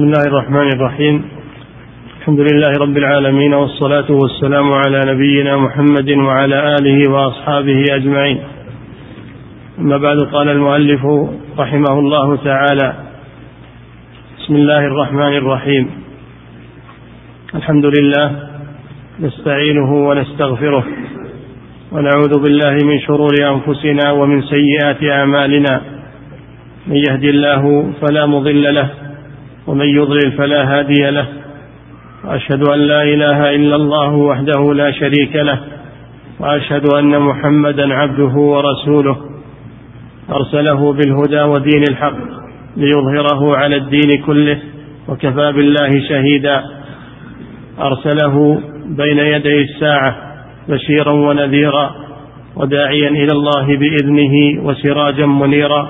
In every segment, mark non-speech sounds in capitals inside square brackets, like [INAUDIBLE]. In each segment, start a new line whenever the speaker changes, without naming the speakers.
بسم الله الرحمن الرحيم الحمد لله رب العالمين والصلاة والسلام على نبينا محمد وعلى آله وأصحابه أجمعين أما بعد قال المؤلف رحمه الله تعالى بسم الله الرحمن الرحيم الحمد لله نستعينه ونستغفره ونعوذ بالله من شرور أنفسنا ومن سيئات أعمالنا من يهد الله فلا مضل له ومن يضلل فلا هادي له. وأشهد أن لا إله إلا الله وحده لا شريك له. وأشهد أن محمدا عبده ورسوله. أرسله بالهدى ودين الحق ليظهره على الدين كله وكفى بالله شهيدا. أرسله بين يدي الساعة بشيرا ونذيرا وداعيا إلى الله بإذنه وسراجا منيرا.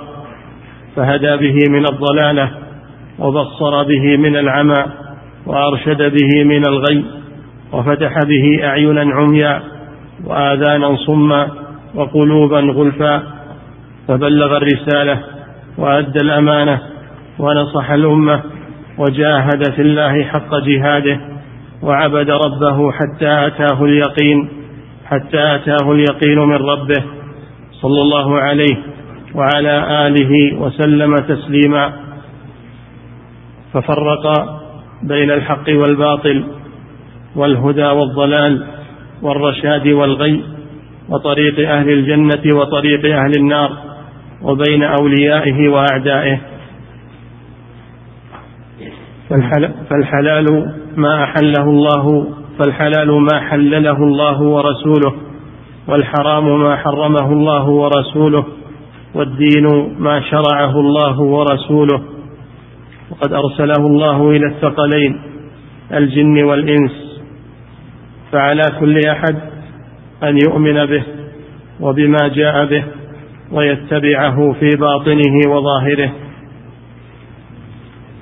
فهدى به من الضلالة وبصر به من العمى وأرشد به من الغي وفتح به أعينا عميا وآذانا صما وقلوبا غلفا فبلغ الرسالة وأدى الأمانة ونصح الأمة وجاهد في الله حق جهاده وعبد ربه حتى أتاه اليقين حتى أتاه اليقين من ربه صلى الله عليه وعلى آله وسلم تسليما ففرق بين الحق والباطل والهدى والضلال والرشاد والغي وطريق أهل الجنة وطريق أهل النار وبين أوليائه وأعدائه. فالحلال ما أحله الله فالحلال ما حلله الله ورسوله والحرام ما حرمه الله ورسوله والدين ما شرعه الله ورسوله. وقد أرسله الله إلى الثقلين الجن والإنس. فعلى كل أحد أن يؤمن به وبما جاء به ويتبعه في باطنه وظاهره.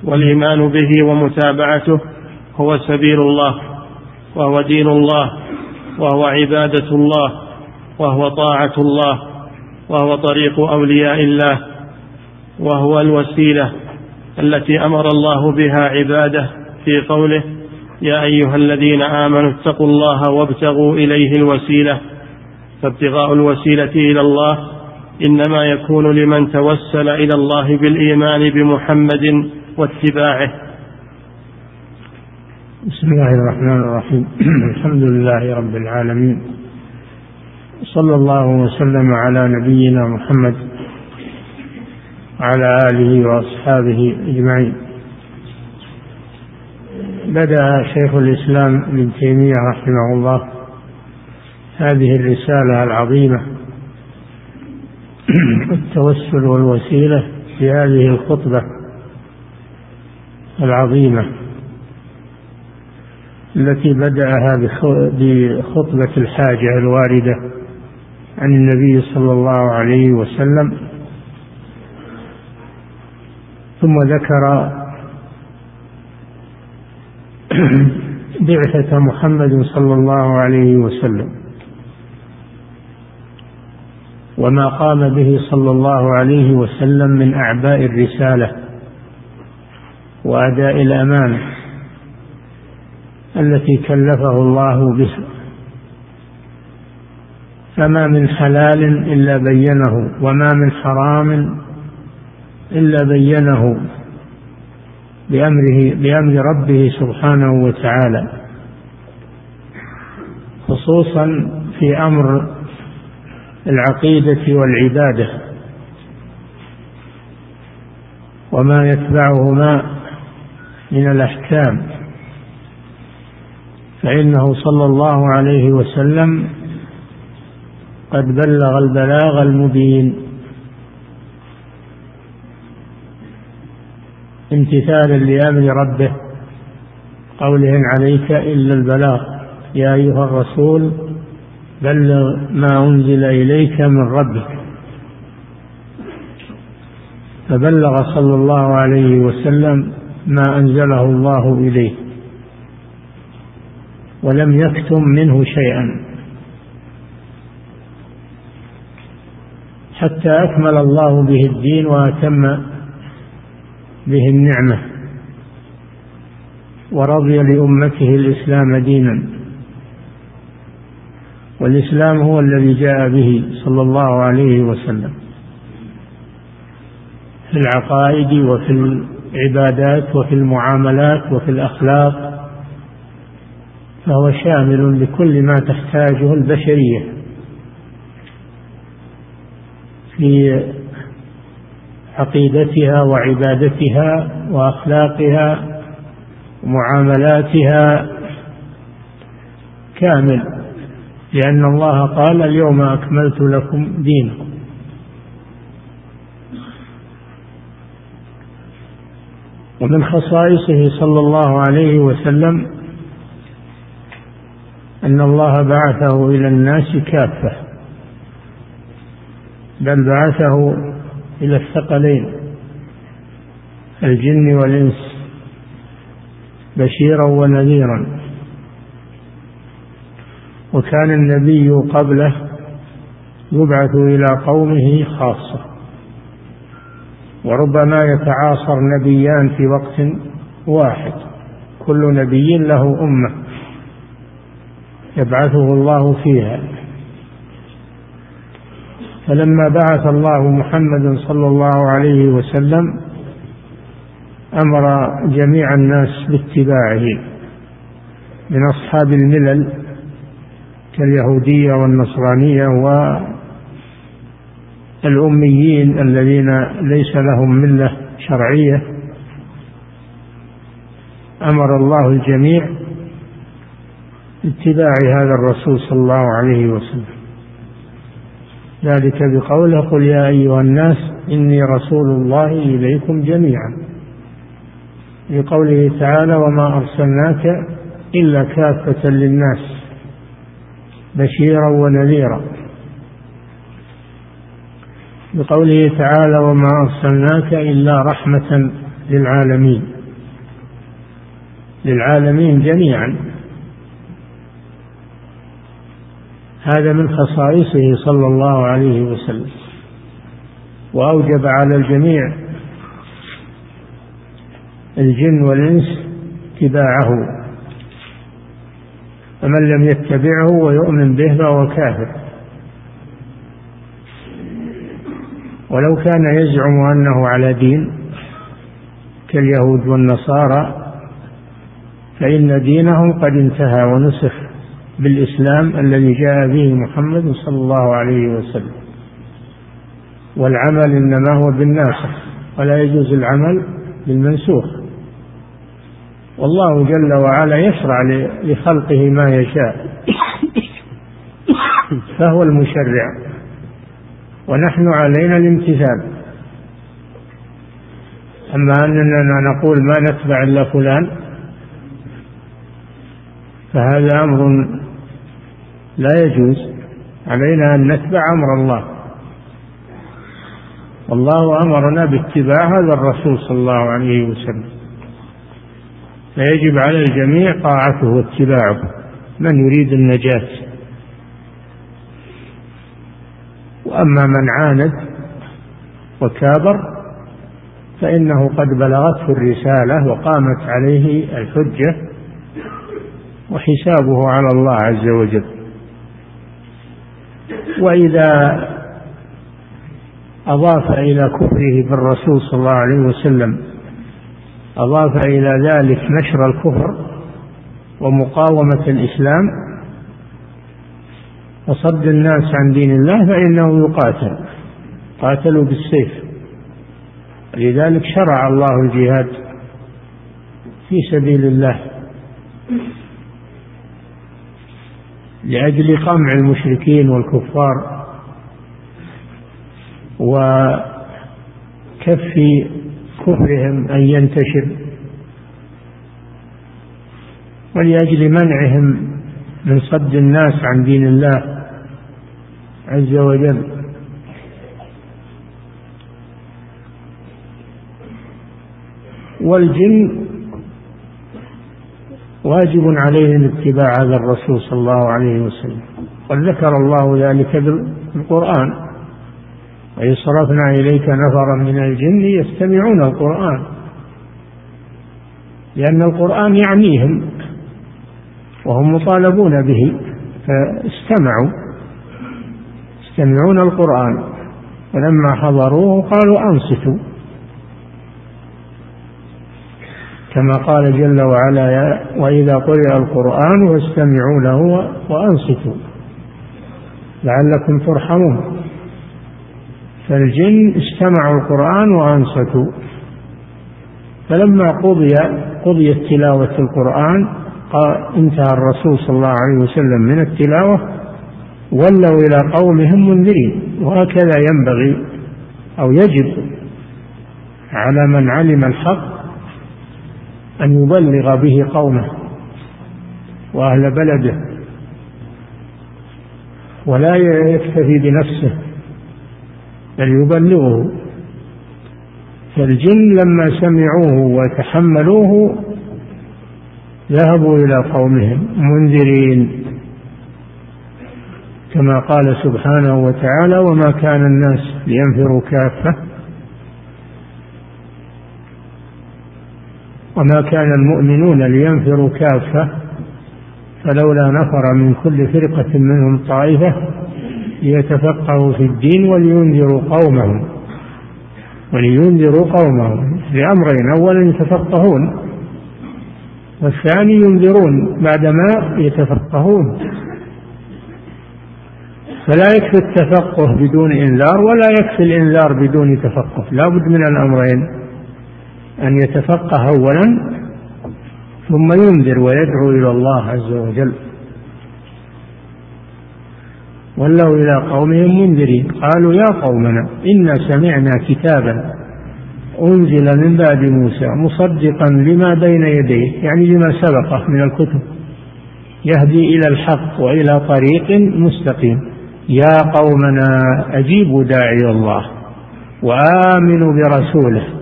والإيمان به ومتابعته هو سبيل الله وهو دين الله وهو عبادة الله وهو طاعة الله وهو طريق أولياء الله وهو الوسيلة. التي أمر الله بها عباده في قوله يا أيها الذين آمنوا اتقوا الله وابتغوا إليه الوسيلة. فابتغاء الوسيلة إلى الله إنما يكون لمن توسل إلى الله بالإيمان بمحمد واتباعه.
بسم الله الرحمن الرحيم. [CLEARS THROAT] الحمد لله رب العالمين. صلى الله وسلم على نبينا محمد وعلى آله وأصحابه أجمعين. بدأ شيخ الإسلام ابن تيمية رحمه الله هذه الرسالة العظيمة [CLEARS THROAT] التوسل والوسيلة في هذه الخطبة العظيمة التي بدأها بخطبة الحاجة الواردة عن النبي صلى الله عليه وسلم ثم ذكر بعثة محمد صلى الله عليه وسلم وما قام به صلى الله عليه وسلم من أعباء الرسالة وأداء الأمانة التي كلفه الله بها. فما من حلال إلا بينه وما من حرام إلا بينه بأمره بأمر ربه سبحانه وتعالى. خصوصا في أمر العقيدة والعبادة. وما يتبعهما من الأحكام. فإنه صلى الله عليه وسلم قد بلغ البلاغ المبين. امتثالا لأمر ربه قوله عليك إلا البلاغ. يا أيها الرسول بلغ ما أنزل إليك من ربك. فبلغ صلى الله عليه وسلم ما أنزله الله إليه ولم يكتم منه شيئا. حتى أكمل الله به الدين وأتم به النعمة ورضي لأمته الإسلام دينا. والإسلام هو الذي جاء به صلى الله عليه وسلم في العقائد وفي العبادات وفي المعاملات وفي الأخلاق فهو شامل لكل ما تحتاجه البشرية في عقيدتها وعبادتها وأخلاقها ومعاملاتها كامل لأن الله قال اليوم أكملت لكم دينكم. ومن خصائصه صلى الله عليه وسلم أن الله بعثه إلى الناس كافة بل بعثه إلى الثقلين الجن والإنس بشيرا ونذيرا. وكان النبي قبله يبعث إلى قومه خاصة. وربما يتعاصر نبيان في وقت واحد. كل نبي له أمة يبعثه الله فيها. فلما بعث الله محمدا صلى الله عليه وسلم أمر جميع الناس باتباعه من أصحاب الملل كاليهودية والنصرانية والأميين الذين ليس لهم ملة شرعية. أمر الله الجميع باتباع هذا الرسول صلى الله عليه وسلم. ذلك بقوله قل يا أيها الناس إني رسول الله إليكم جميعا. لقوله تعالى وما أرسلناك إلا كافة للناس بشيرا ونذيرا. بقوله تعالى وما أرسلناك إلا رحمة للعالمين. للعالمين جميعا. هذا من خصائصه صلى الله عليه وسلم. وأوجب على الجميع الجن والإنس اتباعه. فمن لم يتبعه ويؤمن به فهو كافر. ولو كان يزعم أنه على دين كاليهود والنصارى فإن دينهم قد انتهى ونسخ. بالإسلام الذي جاء به محمد صلى الله عليه وسلم. والعمل إنما هو بالناسخ ولا يجوز العمل بالمنسوخ. والله جل وعلا يشرع لخلقه ما يشاء فهو المشرع. ونحن علينا الامتثال. أما أننا نقول ما نتبع إلا فلان فهذا أمر لا يجوز علينا أن نتبع أمر الله. والله أمرنا باتباع هذا الرسول صلى الله عليه وسلم. فيجب على الجميع طاعته واتباعه. من يريد النجاة؟ وأما من عاند وكابر فإنه قد بلغته الرسالة وقامت عليه الحجة وحسابه على الله عز وجل. وإذا أضاف إلى كفره بالرسول صلى الله عليه وسلم أضاف إلى ذلك نشر الكفر ومقاومة الإسلام وصد الناس عن دين الله فإنه يقاتل قاتلوا بالسيف. لذلك شرع الله الجهاد في سبيل الله. لأجل قمع المشركين والكفار وكف كفرهم أن ينتشر ولأجل منعهم من صد الناس عن دين الله عز وجل. والجن واجب عليهم اتباع هذا الرسول صلى الله عليه وسلم. قد ذكر الله ذلك بالقرآن. وإذ صرفنا إليك نفرا من الجن يستمعون القرآن. لأن القرآن يعنيهم وهم مطالبون به فاستمعوا. يستمعون القرآن. فلما حضروه قالوا أنصتوا. كما قال جل وعلا وإذا قرئ القرآن فاستمعوا له وأنصتوا لعلكم ترحمون. فالجن استمعوا القرآن وأنصتوا. فلما قضي قضيت تلاوة القرآن انتهى الرسول صلى الله عليه وسلم من التلاوة ولوا إلى قومهم منذرين. وهكذا ينبغي أو يجب على من علم الحق أن يبلغ به قومه وأهل بلده ولا يكتفي بنفسه بل يبلغه. فالجن لما سمعوه وتحملوه ذهبوا إلى قومهم منذرين كما قال سبحانه وتعالى وما كان الناس لينفروا كافة وما كان المؤمنون لينفروا كافة فلولا نفر من كل فرقة منهم طائفة ليتفقهوا في الدين ولينذروا قومهم. ولينذروا قومهم. لأمرين أولا يتفقهون والثاني ينذرون بعدما يتفقهون. فلا يكفي التفقه بدون إنذار ولا يكفي الإنذار بدون تفقه. لا بد من الأمرين. أن يتفقه أولا ثم ينذر ويدعو إلى الله عز وجل. ولوا إلى قومهم منذرين. قالوا يا قومنا إنا سمعنا كتابا أنزل من بعد موسى مصدقا لما بين يديه يعني لما سبقه من الكتب. يهدي إلى الحق وإلى طريق مستقيم. يا قومنا أجيبوا داعي الله وآمنوا برسوله.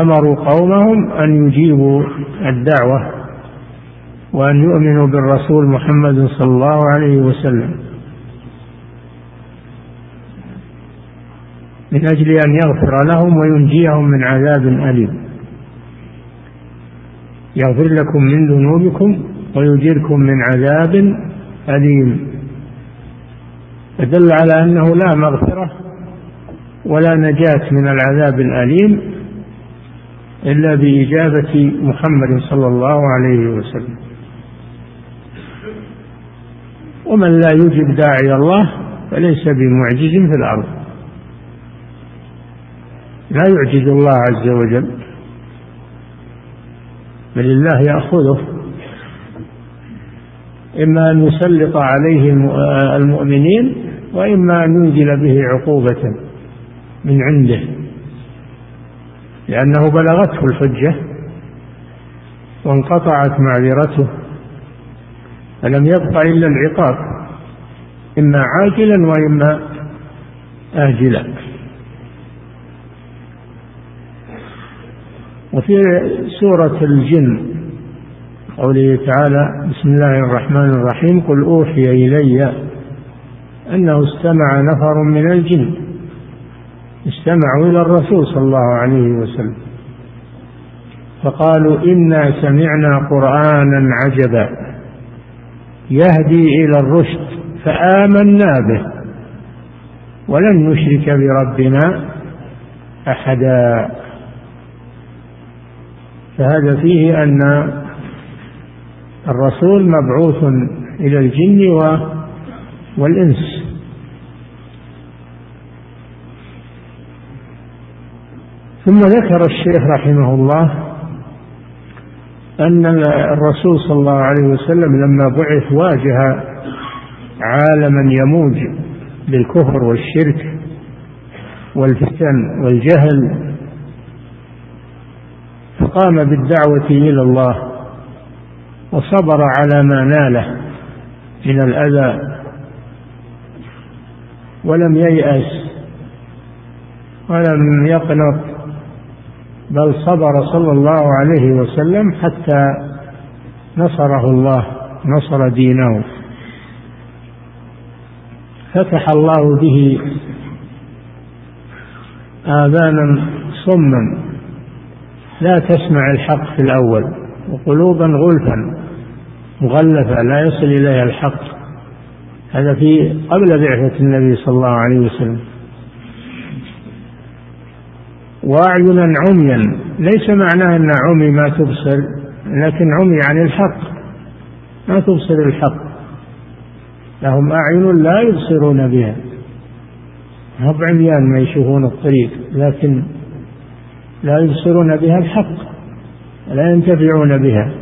أمروا قومهم أن يجيبوا الدعوة وأن يؤمنوا بالرسول محمد صلى الله عليه وسلم. من أجل أن يغفر لهم وينجيهم من عذاب أليم. يغفر لكم من ذنوبكم ويجيركم من عذاب أليم. فدل على أنه لا مغفرة ولا نجاة من العذاب الأليم إلا بإجابة محمد صلى الله عليه وسلم. ومن لا يجب داعي الله فليس بمعجز في الأرض. لا يعجز الله عز وجل. بل الله يأخذه. إما أن يسلط عليه المؤمنين وإما أن ينزل به عقوبة من عنده. لأنه بلغته الحجة وانقطعت معذرته فلم يبق إلا العقاب إما عاجلا وإما آجلا. وفي سورة الجن قوله تعالى بسم الله الرحمن الرحيم قل أوحي إلي أنه استمع نفر من الجن. استمعوا إلى الرسول صلى الله عليه وسلم. فقالوا إنا سمعنا قرآنا عجبا يهدي إلى الرشد فآمنا به. ولن نشرك بربنا أحدا. فهذا فيه أن الرسول مبعوث إلى الجن والإنس. ثم ذكر الشيخ رحمه الله أن الرسول صلى الله عليه وسلم لما بعث واجه عالما يموج بالكفر والشرك والفتن والجهل فقام بالدعوة إلى الله وصبر على ما ناله من الأذى ولم ييأس ولم يقنط بل صبر صلى الله عليه وسلم حتى نصره الله نصر دينه. فتح الله به آذانا صما. لا تسمع الحق في الأول وقلوبا غلفا مغلفة لا يصل إليها الحق. هذا في قبل بعثة النبي صلى الله عليه وسلم. وأعينا عميا. ليس معناه أن عمي ما تبصر لكن عمي عن الحق. ما تبصر الحق. لهم أعين لا يبصرون بها. هم عميان ما يشوفون الطريق لكن لا يبصرون بها الحق. لا ينتفعون بها.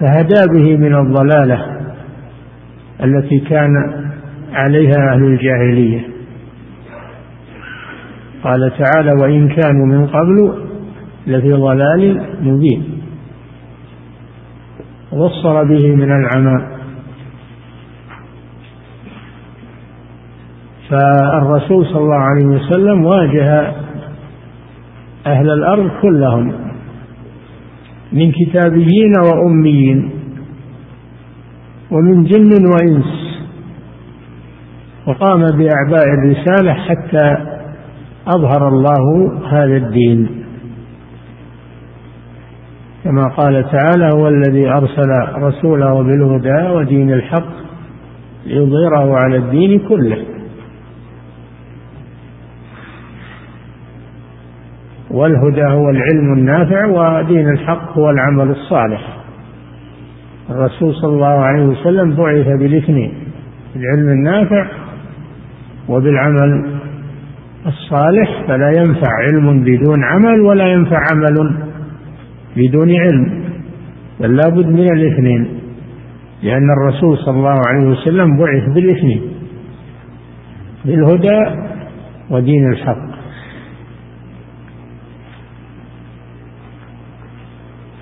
فهدى به من الضلالة التي كان عليها أهل الجاهلية. قال تعالى وإن كانوا من قبل لفي ضلال مبين. وصر به من العمى. فالرسول صلى الله عليه وسلم واجه أهل الأرض كلهم من كتابيين وأميين ومن جن وإنس. وقام بأعباء الرسالة حتى أظهر الله هذا الدين. كما قال تعالى هو الذي أرسل رسوله بالهدى ودين الحق ليظهره على الدين كله. والهدى هو العلم النافع ودين الحق هو العمل الصالح. الرسول صلى الله عليه وسلم بعث بالاثنين بالعلم النافع وبالعمل الصالح فلا ينفع علم بدون عمل ولا ينفع عمل بدون علم بل لابد من الاثنين لأن الرسول صلى الله عليه وسلم بعث بالاثنين بالهدى ودين الحق.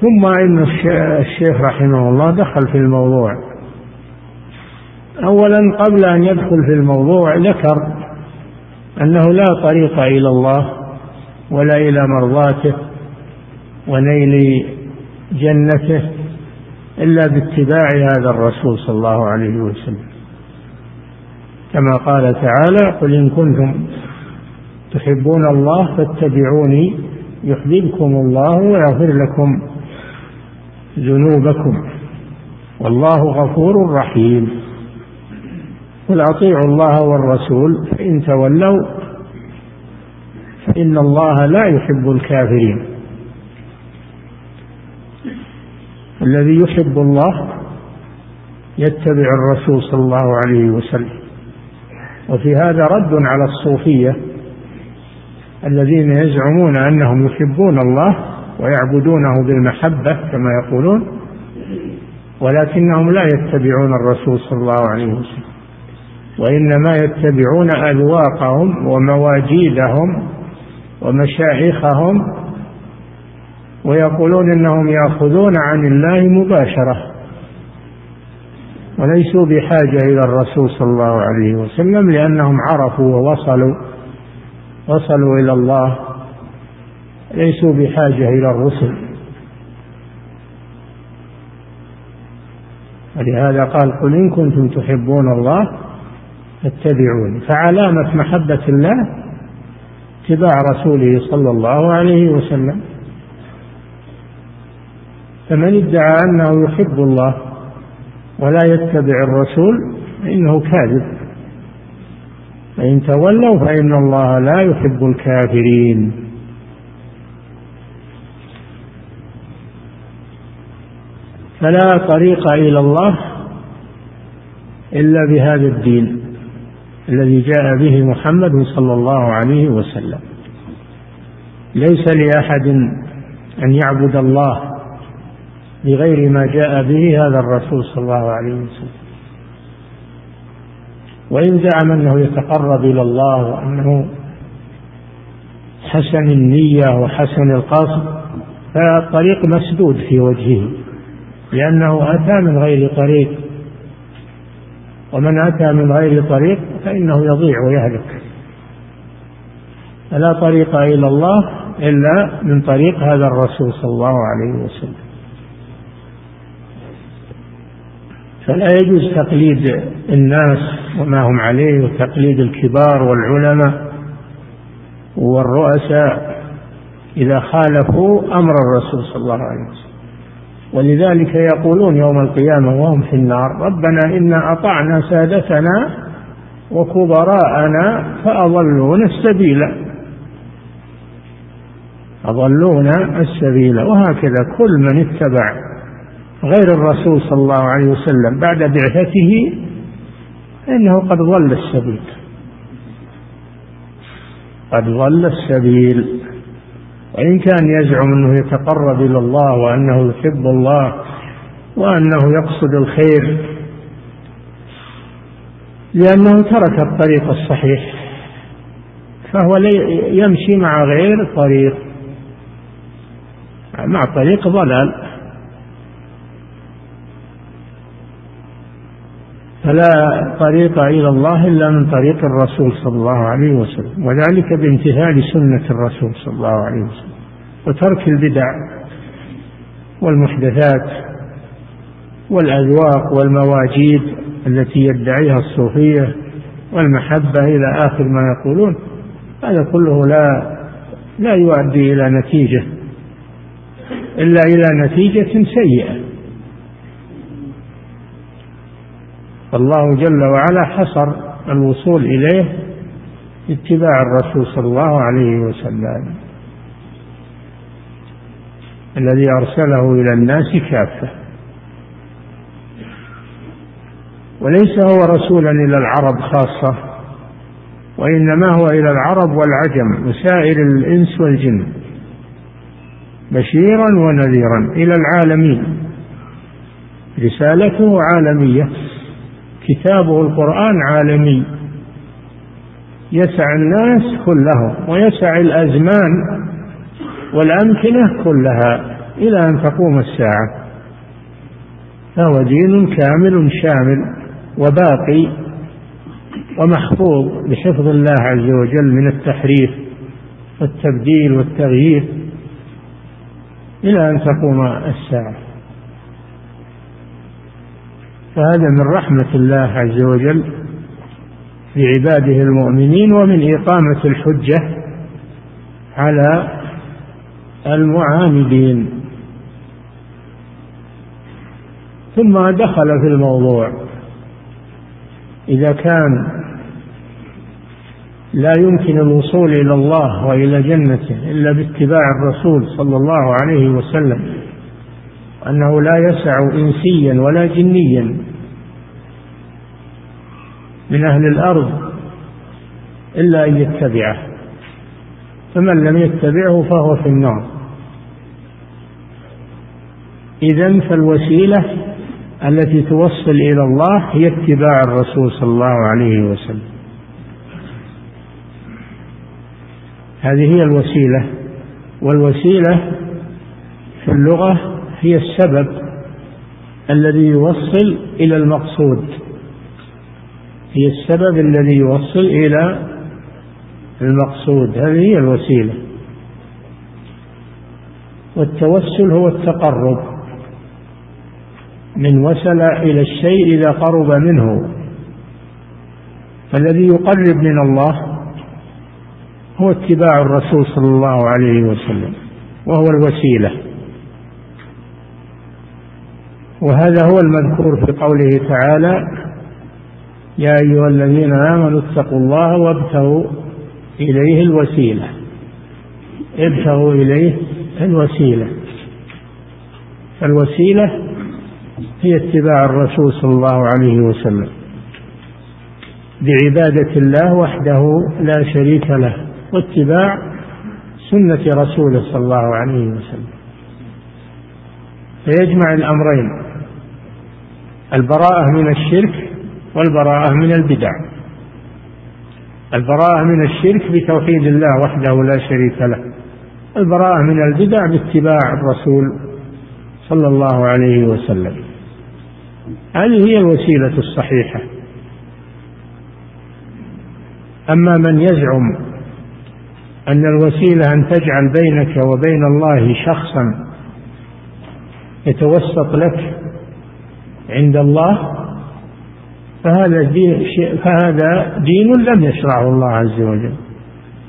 ثم إن الشيخ رحمه الله دخل في الموضوع. أولا قبل أن يدخل في الموضوع ذكر أنه لا طريق إلى الله ولا إلى مرضاته ونيل جنته إلا باتباع هذا الرسول صلى الله عليه وسلم. كما قال تعالى قل إن كنتم تحبون الله فاتبعوني يحببكم الله ويغفر لكم ذنوبكم والله غفور رحيم. قل أطيعوا الله والرسول فإن تولوا فإن الله لا يحب الكافرين. الذي يحب الله يتبع الرسول صلى الله عليه وسلم. وفي هذا رد على الصوفية الذين يزعمون أنهم يحبون الله ويعبدونه بالمحبة كما يقولون ولكنهم لا يتبعون الرسول صلى الله عليه وسلم. وإنما يتبعون أذواقهم ومواجيدهم ومشايخهم ويقولون إنهم يأخذون عن الله مباشرة وليسوا بحاجة إلى الرسول صلى الله عليه وسلم لأنهم عرفوا ووصلوا وصلوا إلى الله ليسوا بحاجة إلى الرسل ولهذا قال قل إن كنتم تحبون الله فاتبعوني فعلامة محبة الله اتباع رسوله صلى الله عليه وسلم. فمن ادعى أنه يحب الله ولا يتبع الرسول فإنه كاذب. فإن تولوا فإن الله لا يحب الكافرين. فلا طريق إلى الله إلا بهذا الدين. الذي جاء به محمد صلى الله عليه وسلم. ليس لأحد أن يعبد الله بغير ما جاء به هذا الرسول صلى الله عليه وسلم. وإن زعم أنه يتقرب إلى الله وأنه حسن النية وحسن القصد فالطريق مسدود في وجهه لأنه أتى من غير طريق. ومن أتى من غير طريق فإنه يضيع ويهلك. فلا طريق إلى الله إلا من طريق هذا الرسول صلى الله عليه وسلم. فلا يجوز تقليد الناس وما هم عليه وتقليد الكبار والعلماء والرؤساء إذا خالفوا أمر الرسول صلى الله عليه وسلم. ولذلك يقولون يوم القيامة وهم في النار ربنا إنا أطعنا سادتنا وكبراءنا فأضلونا السبيل. أضلونا السبيل. وهكذا كل من اتبع غير الرسول صلى الله عليه وسلم بعد بعثته فإنه قد ضل السبيل. قد ضل السبيل. وإن كان يزعم أنه يتقرب إلى الله وأنه يحب الله وأنه يقصد الخير لأنه ترك الطريق الصحيح فهو يمشي مع غير طريق مع طريق ضلال. فلا طريق إلى الله إلا من طريق الرسول صلى الله عليه وسلم وذلك بامتثال سنة الرسول صلى الله عليه وسلم وترك البدع والمحدثات والأذواق والمواجيد التي يدعيها الصوفية والمحبة إلى آخر ما يقولون هذا كله لا لا يؤدي إلى نتيجة إلا إلى نتيجة سيئة. فالله جل وعلا حصر الوصول إليه اتباع الرسول صلى الله عليه وسلم. الذي أرسله إلى الناس كافة. وليس هو رسولا إلى العرب خاصة وإنما هو إلى العرب والعجم وسائر الإنس والجن. بشيرا ونذيرا إلى العالمين. رسالته عالمية. كتابه القرآن عالمي. يسع الناس كلهم ويسع الأزمان والأمكنة كلها إلى أن تقوم الساعة. فهو دين كامل شامل وباقي ومحفوظ بحفظ الله عز وجل من التحريف والتبديل والتغيير إلى أن تقوم الساعة. فهذا من رحمة الله عز وجل بعباده المؤمنين ومن إقامة الحجة على المعاندين. ثم دخل في الموضوع. إذا كان لا يمكن الوصول إلى الله وإلى جنته إلا باتباع الرسول صلى الله عليه وسلم أنه لا يسع إنسيا ولا جنيا من أهل الأرض إلا أن يتبعه فمن لم يتبعه فهو في النار. إذا فالوسيلة التي توصل إلى الله هي اتباع الرسول صلى الله عليه وسلم. هذه هي الوسيلة والوسيلة في اللغة هي السبب الذي يوصل إلى المقصود. هي السبب الذي يوصل إلى المقصود. هذه هي الوسيلة. والتوسل هو التقرب. من وصل إلى الشيء إذا قرب منه. فالذي يقرب من الله هو اتباع الرسول صلى الله عليه وسلم وهو الوسيلة. وهذا هو المذكور في قوله تعالى يا أيها الذين آمنوا اتقوا الله وابتغوا إليه الوسيلة. ابتغوا إليه الوسيلة. الوسيلة هي اتباع الرسول صلى الله عليه وسلم. بعبادة الله وحده لا شريك له واتباع سنة رسوله صلى الله عليه وسلم. فيجمع الأمرين. البراءة من الشرك والبراءة من البدع. البراءة من الشرك بتوحيد الله وحده لا شريك له. البراءة من البدع باتباع الرسول صلى الله عليه وسلم. هذه هي الوسيلة الصحيحة. أما من يزعم أن الوسيلة أن تجعل بينك وبين الله شخصا يتوسط لك عند الله فهذا دين فهذا دين لم يشرعه الله عز وجل.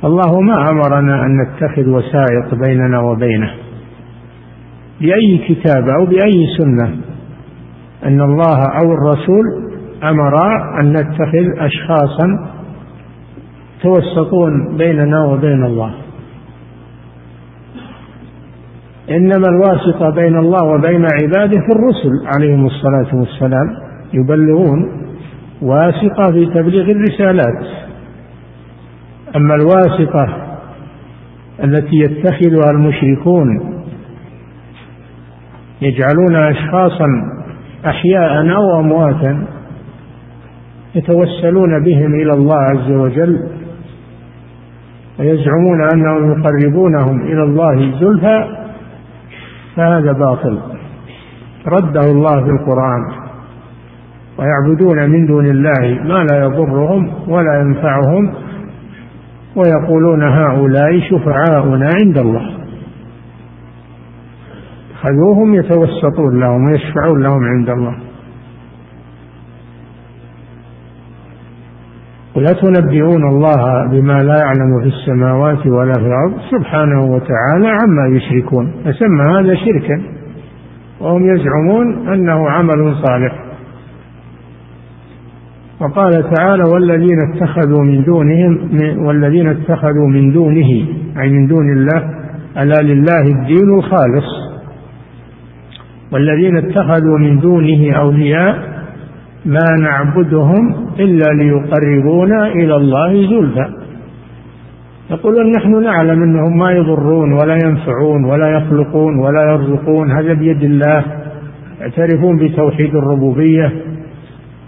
الله ما أمرنا أن نتخذ وسائط بيننا وبينه. بأي كتاب أو بأي سنة أن الله أو الرسول امرا أن نتخذ اشخاصا توسطون بيننا وبين الله. إنما الواسطة بين الله وبين عباده في الرسل عليهم الصلاة والسلام يبلغون واسطة في تبليغ الرسالات. أما الواسطة التي يتخذها المشركون يجعلون اشخاصا احياء أو امواتا يتوسلون بهم إلى الله عز وجل ويزعمون أنهم يقربونهم إلى الله زلفى فهذا باطل. رده الله في القرآن. ويعبدون من دون الله ما لا يضرهم ولا ينفعهم ويقولون هؤلاء شفعاؤنا عند الله. خذوهم يتوسطون لهم ويشفعون لهم عند الله. ولا تنبئون الله بما لا يعلم في السماوات ولا في الأرض سبحانه وتعالى عما يشركون. فسمى هذا شركا. وهم يزعمون أنه عمل صالح. وقال تعالى والذين اتخذوا من دونهم والذين اتخذوا من دونه أي من دون الله ألا لله الدين الخالص. والذين اتخذوا من دونه أولياء ما نعبدهم إلا ليقربونا إلى الله زلفى. يقولون نحن نعلم أنهم ما يضرون ولا ينفعون ولا يخلقون ولا يرزقون هذا بيد الله. يعترفون بتوحيد الربوبية.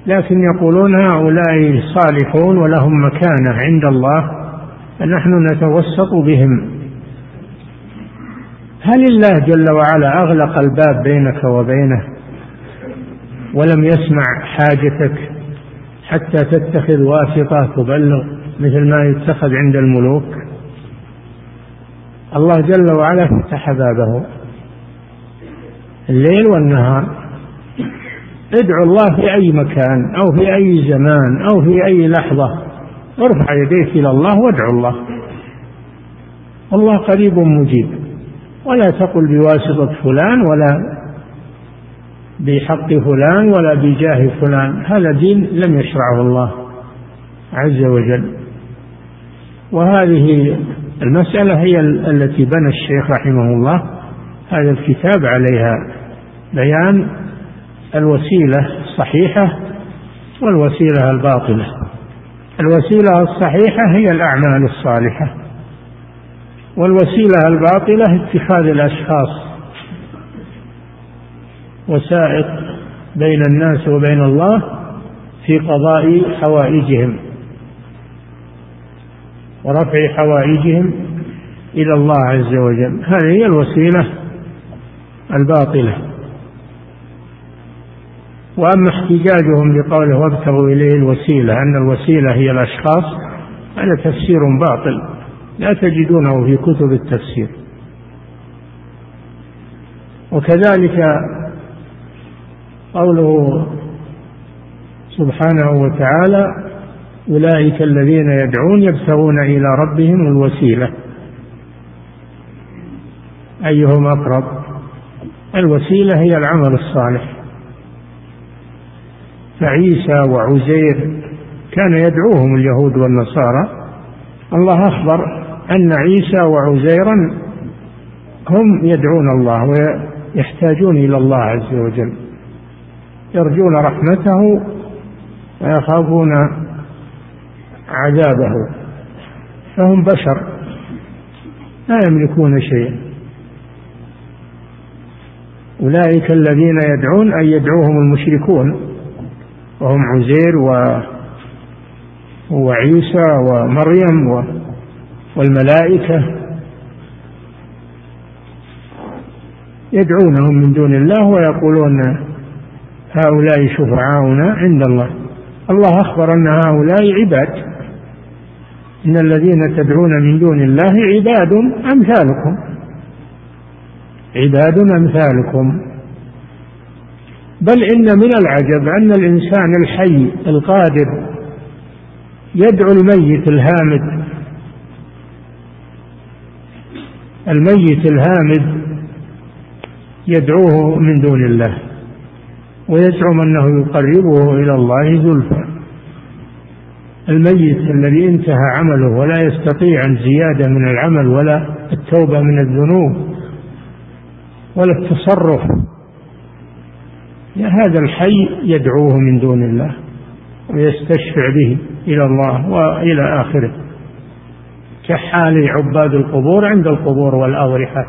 لكن يقولون هؤلاء صالحون ولهم مكانة عند الله فنحن نتوسط بهم. هل الله جل وعلا أغلق الباب بينك وبينه؟ ولم يسمع حاجتك حتى تتخذ واسطة تبلغ مثل ما يتخذ عند الملوك. الله جل وعلا فتح بابه الليل والنهار. ادعو الله في أي مكان أو في أي زمان أو في أي لحظة. ارفع يديك إلى الله وادعو الله. الله قريب مجيب. ولا تقل بواسطة فلان ولا بحق فلان ولا بجاه فلان. هذا دين لم يشرعه الله عز وجل. وهذه المسألة هي التي بنى الشيخ رحمه الله هذا الكتاب عليها. بيان الوسيلة الصحيحة والوسيلة الباطلة. الوسيلة الصحيحة هي الأعمال الصالحة. والوسيلة الباطلة اتخاذ الأشخاص وسائط بين الناس وبين الله في قضاء حوائجهم ورفع حوائجهم إلى الله عز وجل. هذه هي الوسيلة الباطلة. وأما احتجاجهم بقوله وابتغوا إليه الوسيلة أن الوسيلة هي الأشخاص هذا تفسير باطل. لا تجدونه في كتب التفسير. وكذلك قوله سبحانه وتعالى أولئك الذين يدعون يبتغون إلى ربهم الوسيلة. أيهم أقرب؟ الوسيلة هي العمل الصالح. فعيسى وعزير كان يدعوهم اليهود والنصارى. الله أخبر أن عيسى وعزيرا هم يدعون الله ويحتاجون إلى الله عز وجل. يرجون رحمته ويخافون عذابه فهم بشر لا يملكون شيئا. أولئك الذين يدعون أن يدعوهم المشركون وهم عزير و وعيسى ومريم والملائكة. يدعونهم من دون الله ويقولون هؤلاء شفعاؤنا عند الله. الله أخبر أن هؤلاء عباد. إن الذين تدعون من دون الله عباد أمثالكم. عباد أمثالكم. بل إن من العجب أن الإنسان الحي القادر يدعو الميت الهامد. الميت الهامد يدعوه من دون الله. ويزعم أنه يقربه إلى الله زلفى. الميت الذي انتهى عمله ولا يستطيع الزيادة من العمل ولا التوبة من الذنوب ولا التصرف. هذا الحي يدعوه من دون الله ويستشفع به إلى الله وإلى آخره. كحال عباد القبور عند القبور والأضرحة.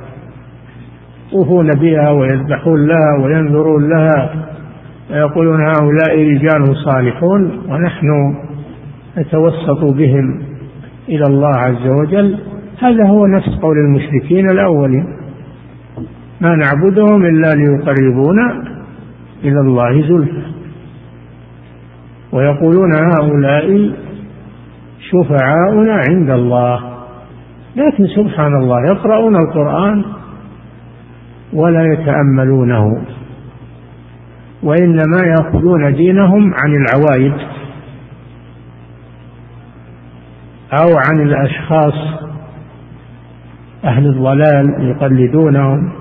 يطوفون بها ويذبحون لها وينذرون لها. ويقولون هؤلاء رجال صالحون ونحن نتوسط بهم إلى الله عز وجل. هذا هو نفس قول المشركين الأولين. ما نعبدهم إلا ليقربونا إلى الله زلفى. ويقولون هؤلاء شفعاؤنا عند الله. لكن سبحان الله يقرؤون القرآن ولا يتأملونه. وإنما يأخذون دينهم عن العوايد أو عن الأشخاص أهل الضلال يقلدونهم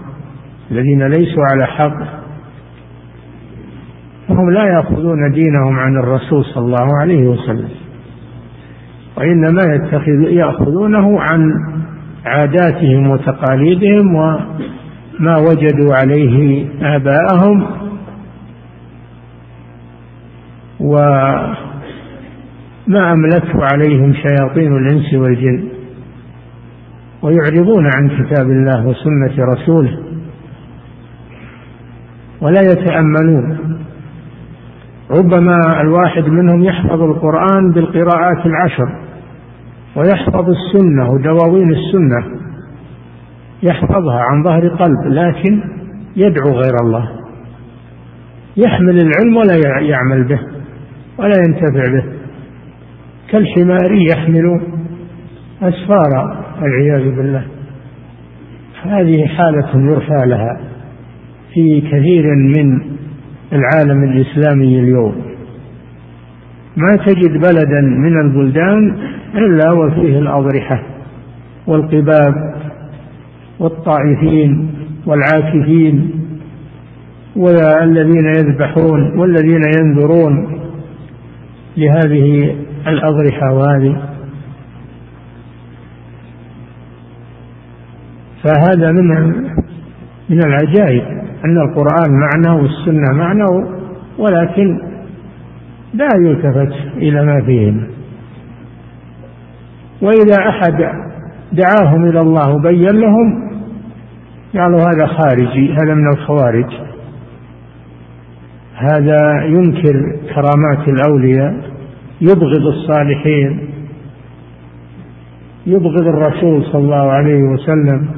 الذين ليسوا على حق. فهم لا يأخذون دينهم عن الرسول صلى الله عليه وسلم وإنما يتخذ يأخذونه عن عاداتهم وتقاليدهم وما وجدوا عليه آباءهم وما أملته عليهم شياطين الإنس والجن. ويعرضون عن كتاب الله وسنة رسوله. ولا يتأملون. ربما الواحد منهم يحفظ القرآن بالقراءات العشر ويحفظ السنة ودواوين السنة. يحفظها عن ظهر قلب لكن يدعو غير الله. يحمل العلم ولا يعمل به. ولا ينتفع به. كالحمار يحمل أسفارا والعياذ بالله. هذه حالة يرثى لها في كثير من العالم الإسلامي اليوم. ما تجد بلدا من البلدان إلا وفيه الأضرحة والقباب والطائفين والعاكفين والذين يذبحون والذين ينذرون لهذه الأضرحة وهذه. فهذا من من العجائب أن القرآن معنى والسنة معنى ولكن لا يلتفت إلى ما فيهم وإذا أحد دعاهم إلى الله وبين لهم قالوا هذا خارجي هذا من الخوارج. هذا ينكر كرامات الأولياء. يبغض الصالحين يبغض الرسول صلى الله عليه وسلم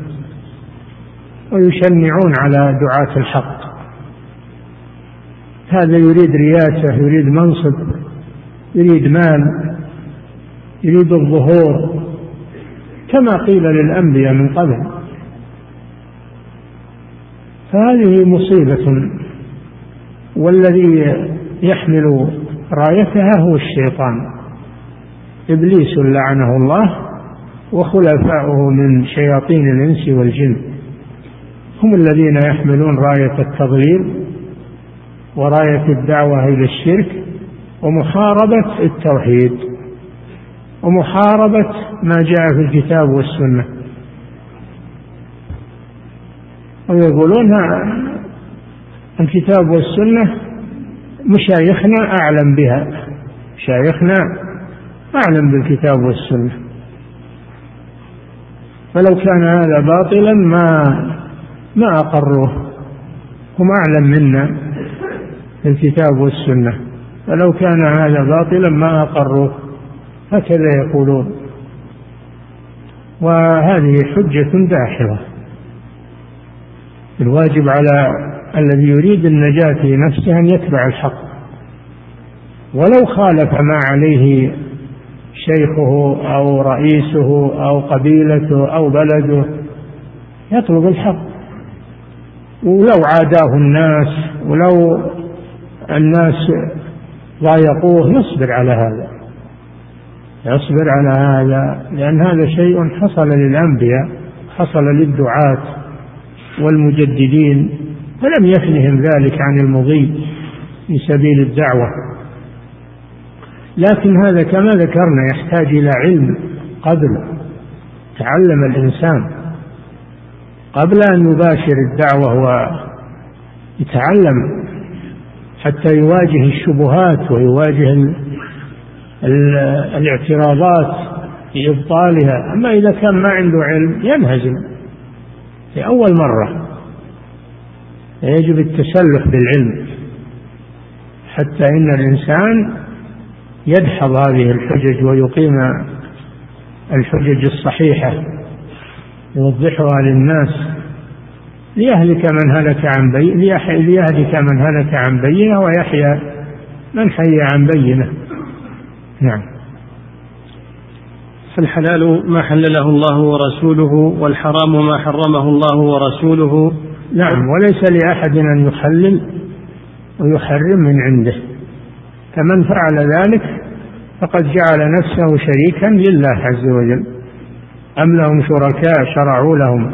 ويشنعون على دعاة الحق. هذا يريد رياسة يريد منصب يريد مال يريد الظهور كما قيل للأنبياء من قبل. فهذه مصيبة والذي يحمل رايتها هو الشيطان. إبليس لعنه الله وخلفاؤه من شياطين الإنس والجن. هم الذين يحملون راية التضليل وراية الدعوة إلى الشرك ومحاربة التوحيد ومحاربة ما جاء في الكتاب والسنة. ويقولون الكتاب والسنة مشايخنا أعلم بها. مشايخنا أعلم بالكتاب والسنة. فلو كان هذا باطلا ما ما أقروه. هم أعلم منا بالكتاب والسنة. فلو كان هذا باطلا ما أقروه. هكذا يقولون. وهذه حجة داحضة الواجب على الذي يريد النجاة لنفسه أن يتبع الحق. ولو خالف ما عليه شيخه أو رئيسه أو قبيلته أو بلده يطلب الحق. ولو عاداه الناس ولو الناس ضايقوه يصبر على هذا. يصبر على هذا لأن هذا شيء حصل للأنبياء حصل للدعاة والمجددين. فلم يفنهم ذلك عن المضي في سبيل الدعوة. لكن هذا كما ذكرنا يحتاج إلى علم قبل تعلم الإنسان قبل أن يباشر الدعوة ويتعلم حتى يواجه الشبهات ويواجه الاعتراضات في إبطالها أما إذا كان ما عنده علم ينهزم. في أول مرة. يجب التسلح بالعلم حتى إن الإنسان يدحض هذه الحجج ويقيم الحجج الصحيحة يوضحها للناس ليهلك من هلك عن بي ليهلك من هلك عن بينة ويحيى من حي عن بينة. نعم.
فالحلال ما حلله الله ورسوله والحرام ما حرمه الله ورسوله.
نعم. وليس لأحد أن يحلل ويحرم من عنده. فمن فعل ذلك فقد جعل نفسه شريكا لله عز وجل. أم لهم شركاء شرعوا لهم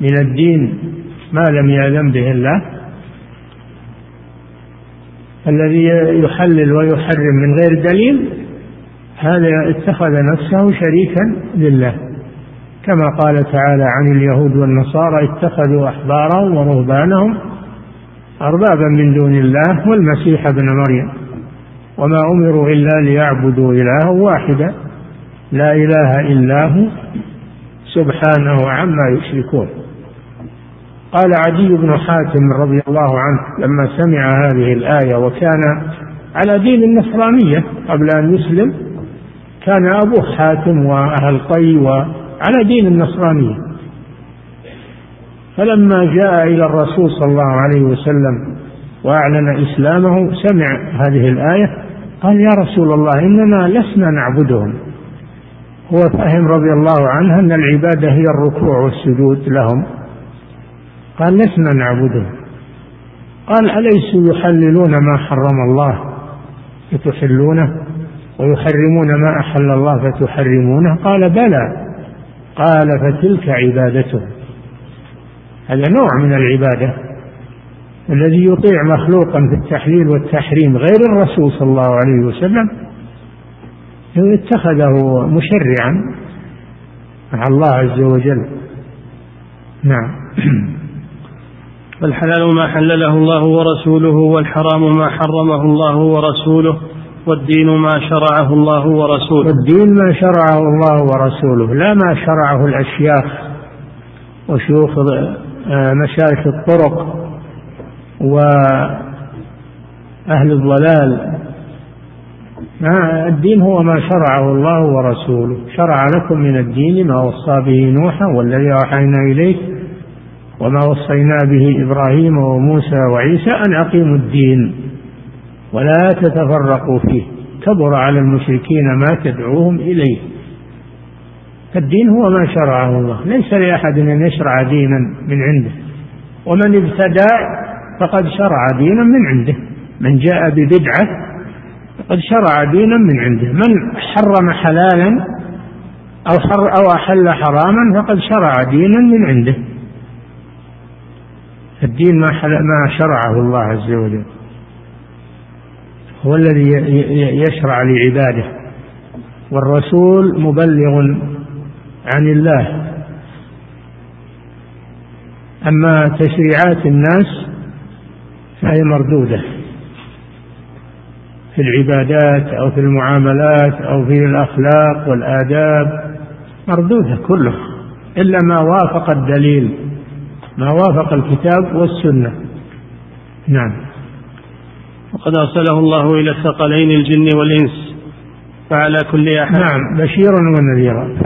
من الدين ما لم يأذن به الله؟ الذي يحلل ويحرم من غير دليل هذا اتخذ نفسه شريكا لله. كما قال تعالى عن اليهود والنصارى اتخذوا احبارهم ورهبانهم أربابا من دون الله والمسيح ابن مريم وما أمروا إلا ليعبدوا إلها واحدا لا إله إلا هو سبحانه عما يشركون. قال عدي بن حاتم رضي الله عنه لما سمع هذه الآية وكان على دين النصرانية قبل أن يسلم كان ابوه حاتم وأهل قي وعلى دين النصرانية. فلما جاء إلى الرسول صلى الله عليه وسلم وأعلن إسلامه سمع هذه الآية قال يا رسول الله إننا لسنا نعبدهم. هو فهم رضي الله عنه أن العبادة هي الركوع والسجود لهم. قال لسنا نعبدهم. قال أليسوا يحللون ما حرم الله فتحلونه ويحرمون ما أحل الله فتحرمونه قال بلى. قال فتلك عبادته. هذا نوع من العبادة الذي يطيع مخلوقا في التحليل والتحريم غير الرسول صلى الله عليه وسلم اتخذه مشرعا مع الله عز وجل. نعم.
فالحلال ما حلله الله ورسوله والحرام ما حرمه الله ورسوله. والدين ما شرعه الله ورسوله.
والدين ما شرعه الله ورسوله لا ما شرعه الأشياخ وشيوخ آه، مشايخ الطرق وأهل الضلال. ما الدين هو ما شرعه الله ورسوله. شرع لكم من الدين ما وصى به نوحا والذي أوحينا إليك وما وصينا به إبراهيم وموسى وعيسى أن أقيموا الدين. ولا تتفرقوا فيه. كبر على المشركين ما تدعوهم إليه. الدين هو ما شرعه الله. ليس لأحد أن يشرع دينا من عنده. ومن ابتدع فقد شرع دينا من عنده. من جاء ببدعة فقد شرع دينا من عنده. من حرم حلالا أو, حر أو أحل حراما فقد شرع دينا من عنده. الدين ما, ما شرعه الله عز وجل. هو الذي يشرع لعباده. والرسول مبلغ عن الله. أما تشريعات الناس فهي مردودة. في العبادات أو في المعاملات أو في الأخلاق والآداب مردودة كله. إلا ما وافق الدليل ما وافق الكتاب والسنة. نعم.
وقد أرسله الله إلى الثقلين الجن والإنس فعلى كل أحد
نعم بشيرا ونذيرا.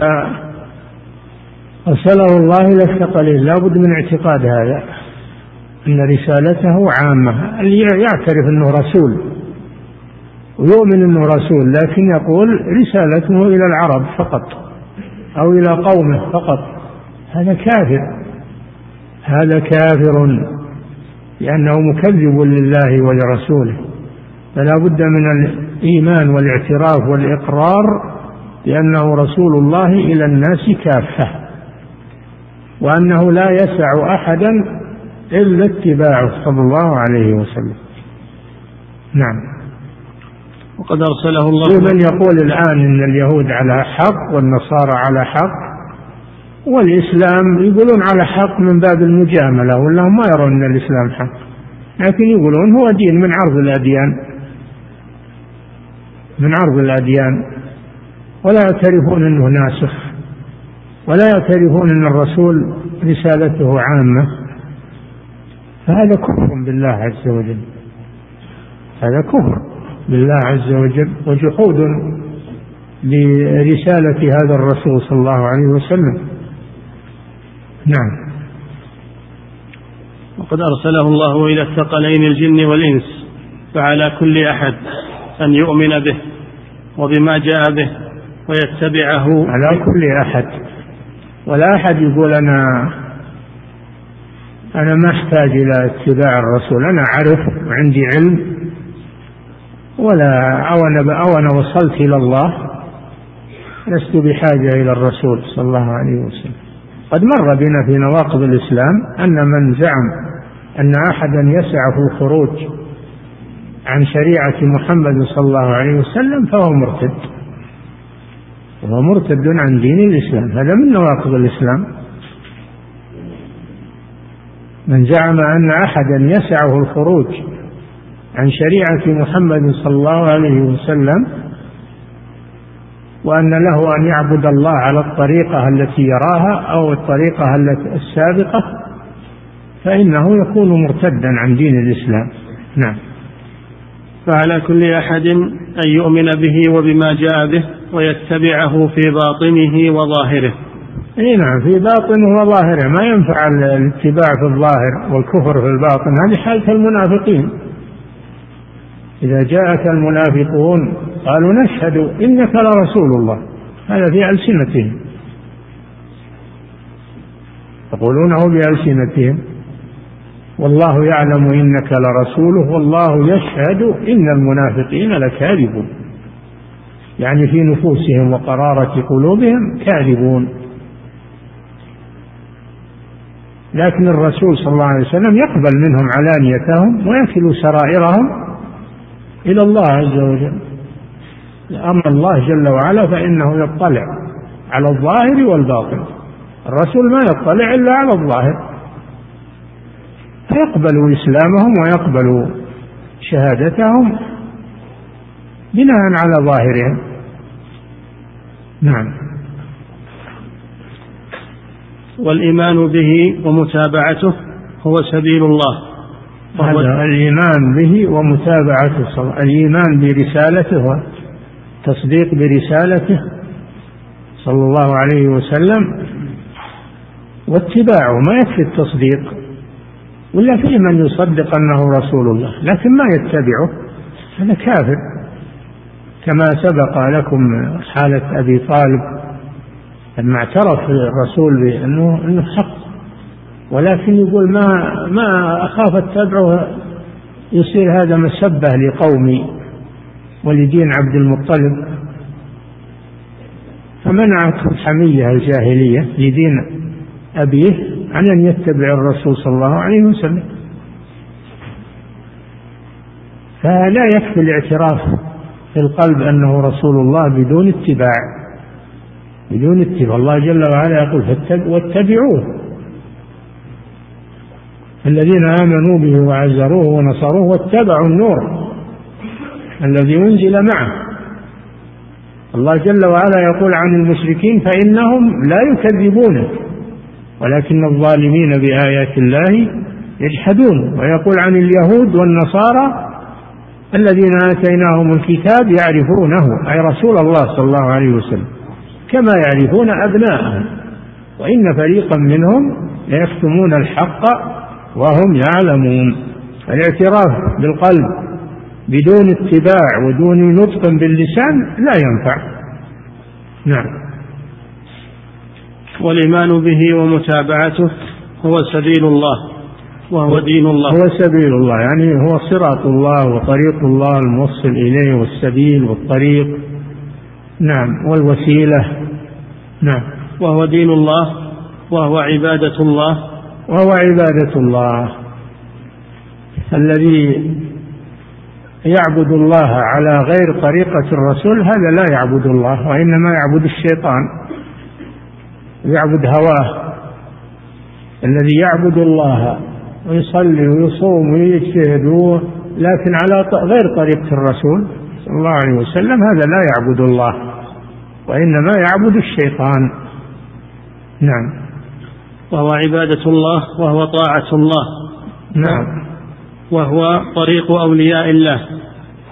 أرسله الله إلى الثقلين لا بد من اعتقاد هذا أن رسالته عامة اللي يعترف أنه رسول ويؤمن أنه رسول لكن يقول رسالته إلى العرب فقط أو إلى قومه فقط. هذا كافر. هذا كافر. لأنه مكذب لله ولرسوله. فلا بد من الإيمان والاعتراف والإقرار بأنه رسول الله إلى الناس كافة وأنه لا يسع أحدا إلا اتباعه صلى الله عليه وسلم. نعم.
وقد أرسله الله
من يقول الآن إن اليهود على حق والنصارى على حق والإسلام يقولون على حق من باب المجاملة ولا ما يرون أن الإسلام حق. لكن يقولون هو دين من عرض الأديان. من عرض الأديان. ولا يعترفون أنه ناسخ. ولا يعترفون أن الرسول رسالته عامة. فهذا كفر بالله عز وجل. هذا كفر بالله عز وجل وجحود لرسالة هذا الرسول صلى الله عليه وسلم. نعم.
وقد أرسله الله إلى الثقلين الجن والإنس فعلى كل أحد أن يؤمن به وبما جاء به ويتبعه.
على كل أحد. ولا أحد يقول أنا أنا ما أحتاج إلى اتباع الرسول أنا أعرف وعندي علم. ولا أو أنا أو أنا وصلت إلى الله لست بحاجة إلى الرسول صلى الله عليه وسلم. قد مر بنا في نواقض الإسلام أن من زعم أن أحدا يسعه الخروج عن شريعة محمد صلى الله عليه وسلم فهو مرتد. وهو مرتد عن دين الإسلام. هذا من نواقض الإسلام. من زعم أن أحدا يسعه الخروج عن شريعة محمد صلى الله عليه وسلم وأن له أن يعبد الله على الطريقة التي يراها أو الطريقة السابقة فإنه يكون مرتدا عن دين الإسلام. نعم.
فعلى كل أحد أن يؤمن به وبما جاء به ويتبعه في باطنه وظاهره.
إي نعم في باطنه وظاهره. ما ينفع الاتباع في الظاهر والكفر في الباطن هذه حالة المنافقين. إذا جاءك المنافقون قالوا نشهد إنك لرسول الله. هذا في ألسنتهم. يقولونه بألسنتهم. والله يعلم إنك لرسوله والله يشهد إن المنافقين لكاذبون. يعني في نفوسهم وقرارة قلوبهم كاذبون. لكن الرسول صلى الله عليه وسلم يقبل منهم علانيتهم ويكل سرائرهم إلى الله عز وجل. أما الله جل وعلا فإنه يطلع على الظاهر والباطن. الرسول ما يطلع إلا على الظاهر. فيقبل إسلامهم ويقبل شهادتهم بناء على ظاهرهم. نعم.
والإيمان به ومتابعته هو سبيل الله.
هذا الإيمان به ومتابعته الإيمان برسالته والتصديق برسالته صلى الله عليه وسلم واتباعه. ما يكفي التصديق ولا في من يصدق أنه رسول الله لكن ما يتبعه هذا كافر. كما سبق لكم حالة أبي طالب لما اعترف الرسول بأنه أنه حق. ولكن يقول ما ما أخاف أتبعه يصير هذا مسبة لقومي ولدين عبد المطلب. فمنعته الحمية الجاهلية لدين أبيه عن أن يتبع الرسول صلى الله عليه وسلم. فلا يكفي الاعتراف في القلب أنه رسول الله بدون اتباع بدون اتباع. الله جل وعلا يقول واتبعوه الذين آمنوا به وعزروه ونصروه واتبعوا النور الذي أنزل معه. الله جل وعلا يقول عن المشركين فإنهم لا يكذبونك ولكن الظالمين بآيات الله يجحدون. ويقول عن اليهود والنصارى الذين آتيناهم الكتاب يعرفونه أي رسول الله صلى الله عليه وسلم كما يعرفون أبناءهم. وإن فريقا منهم ليكتمون الحق وهم يعلمون. الاعتراف بالقلب بدون اتباع ودون نطق باللسان لا ينفع. نعم.
والإيمان به ومتابعته هو سبيل الله وهو دين الله.
هو سبيل الله يعني هو صراط الله وطريق الله الموصل إليه والسبيل والطريق. نعم. والوسيلة. نعم.
وهو دين الله وهو عبادة الله
وهو عبادة الله الذي يعبد الله على غير طريقة الرسول هذا لا يعبد الله وإنما يعبد الشيطان يعبد هواه الذي يعبد الله ويصلي ويصوم ويجتهد لكن على غير طريقة الرسول صلى الله عليه وسلم هذا لا يعبد الله وإنما يعبد الشيطان. نعم.
وهو عبادة الله وهو طاعة الله.
نعم.
وهو طريق أولياء الله.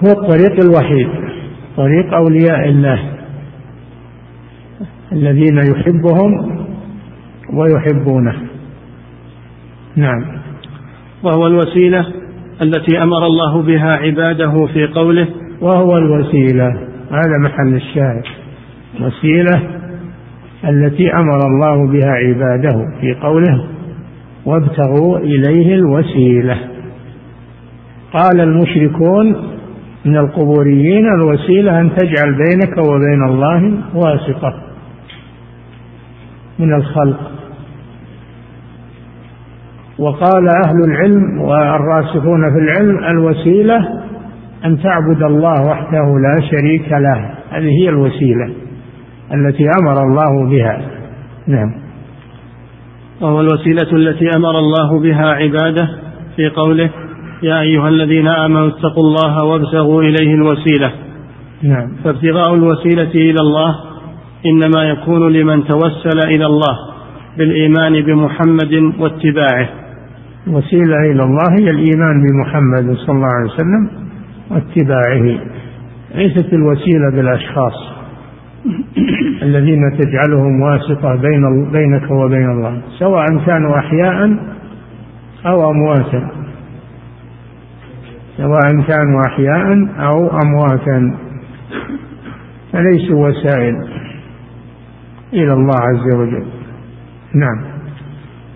هو الطريق الوحيد. طريق أولياء الله. الذين يحبهم ويحبونه. نعم.
وهو الوسيلة التي أمر الله بها عباده في قوله
وهو الوسيلة. هذا محل الشاهد. وسيلة التي أمر الله بها عباده في قوله وابتغوا إليه الوسيلة. قال المشركون من القبوريين الوسيلة أن تجعل بينك وبين الله واسطة من الخلق. وقال أهل العلم والراسخون في العلم الوسيلة أن تعبد الله وحده لا شريك له. هذه هي الوسيلة. التي أمر الله بها. نعم.
وهو الوسيلة التي أمر الله بها عباده في قوله يا أيها الذين آمنوا اتقوا الله وابتغوا إليه الوسيلة.
نعم.
فابتغاء الوسيلة إلى الله إنما يكون لمن توسل إلى الله بالإيمان بمحمد واتباعه.
الوسيلة إلى الله هي الإيمان بمحمد صلى الله عليه وسلم واتباعه. ليست الوسيلة بالأشخاص. [COUGHS] الذين تجعلهم واسطة بين بينك وبين الله سواء كانوا أحياء أو أمواتا. سواء كانوا أحياء أو أمواتا. فليسوا وسائل إلى الله عز وجل. نعم.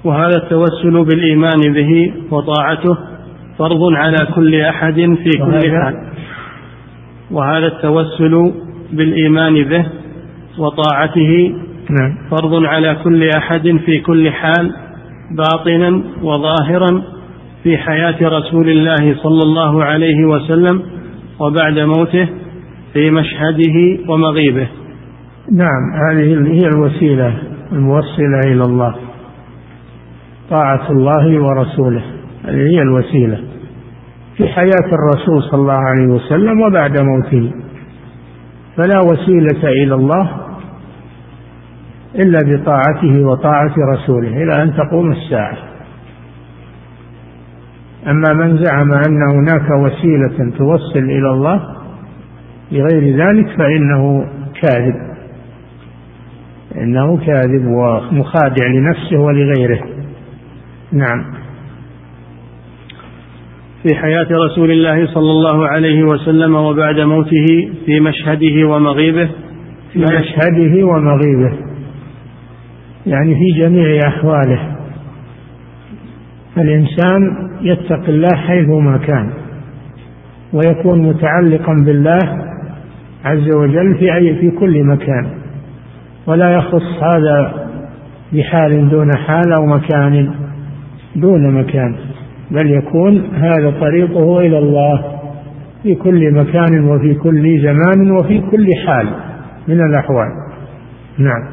وهذا التوسل بالإيمان به وطاعته فرض على كل أحد في كل حال. وهذا التوسل بالإيمان به وطاعته
نعم.
فرض على كل أحد في كل حال باطنا وظاهرا في حياة رسول الله صلى الله عليه وسلم وبعد موته في مشهده ومغيبه.
نعم هذه هي الوسيلة الموصلة إلى الله. طاعة الله ورسوله هذه هي الوسيلة. في حياة الرسول صلى الله عليه وسلم وبعد موته. فلا وسيلة إلى الله إلا بطاعته وطاعة رسوله إلى أن تقوم الساعة. أما من زعم أن هناك وسيلة توصل إلى الله بغير ذلك فإنه كاذب. إنه كاذب ومخادع لنفسه ولغيره. نعم.
في حياة رسول الله صلى الله عليه وسلم وبعد موته في مشهده ومغيبه.
في مشهده ومغيبه. يعني في جميع أحواله. الإنسان يتقي الله حيثما كان ويكون متعلقا بالله عز وجل في أي في كل مكان. ولا يخص هذا بحال دون حال أو مكان دون مكان. بل يكون هذا طريقه إلى الله في كل مكان وفي كل زمان وفي كل حال من الأحوال. نعم.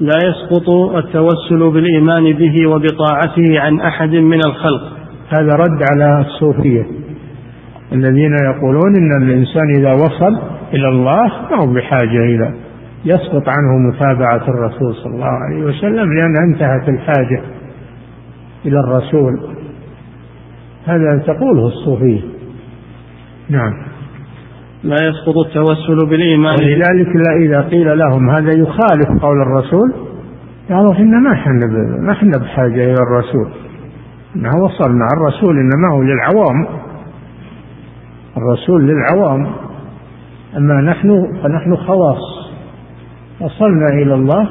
لا يسقط التوسل بالإيمان به وبطاعته عن أحد من الخلق.
هذا رد على الصوفية. الذين يقولون إن الإنسان إذا وصل إلى الله ما هو بحاجة إلى يسقط عنه متابعة الرسول صلى الله عليه وسلم لأن انتهت الحاجة إلى الرسول. هذا تقوله الصوفية نعم.
لا يسقط التوسل بالإيمان.
ولذلك لا إذا قيل لهم هذا يخالف قول الرسول قالوا إحنا ما إحنا ما إحنا بحاجة إلى الرسول. ما وصلنا الرسول إنما هو للعوام. الرسول للعوام. أما نحن فنحن خواص. وصلنا إلى الله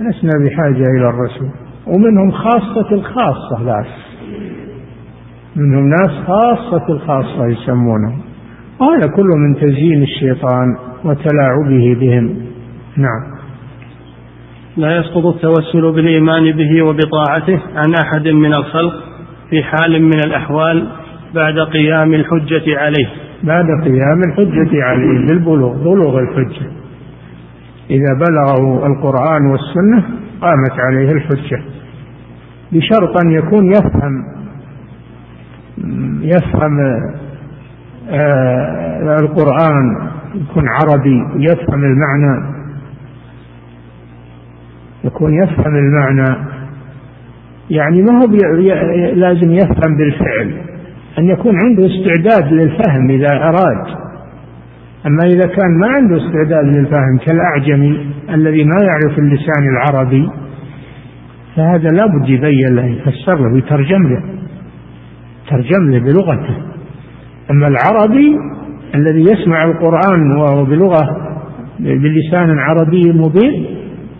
لسنا بحاجة إلى الرسول. ومنهم خاصة الخاصة بس منهم ناس خاصة الخاصة يسمونهم. وهذا كله من تزيين الشيطان وتلاعبه بهم. نعم.
لا يسقط التوسل بالإيمان به وبطاعته عن أحد من الخلق في حال من الأحوال بعد قيام الحجة عليه.
بعد قيام الحجة عليه بالبلوغ بلوغ الحجة. إذا بلغه القرآن والسنة قامت عليه الحجة. بشرط أن يكون يفهم يفهم آه القرآن يكون عربي يفهم المعنى. يكون يفهم المعنى. يعني ما هو لازم يفهم بالفعل. أن يكون عنده استعداد للفهم إذا أراد. أما إذا كان ما عنده استعداد للفهم كالأعجمي الذي ما يعرف اللسان العربي فهذا لابد يبين له يفسر له ويترجم له. ترجم له بلغته. أما العربي الذي يسمع القرآن وهو بلغة بلسان عربي مبين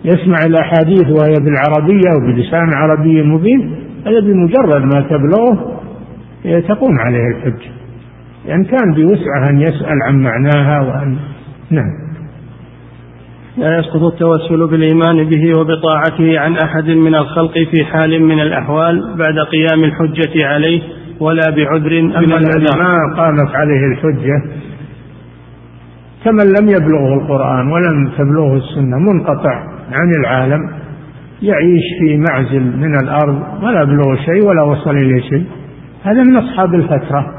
يسمع الأحاديث وهي بالعربية وبلسان عربي مبين هذا بمجرد ما تبلغه تقوم عليه الحجة. لأن كان بوسعة أن يسأل عن معناها وأن نعم.
لا يسقط التوسل بالإيمان به وبطاعته عن أحد من الخلق في حال من الأحوال بعد قيام الحجة عليه ولا بعذر من
الذي ما قامت عليه الحجة كمن لم يبلغه القرآن ولم تبلغه السنة منقطع عن العالم يعيش في معزل من الأرض ولا بلغ شيء ولا وصل إليه شيء. هذا من أصحاب الفترة.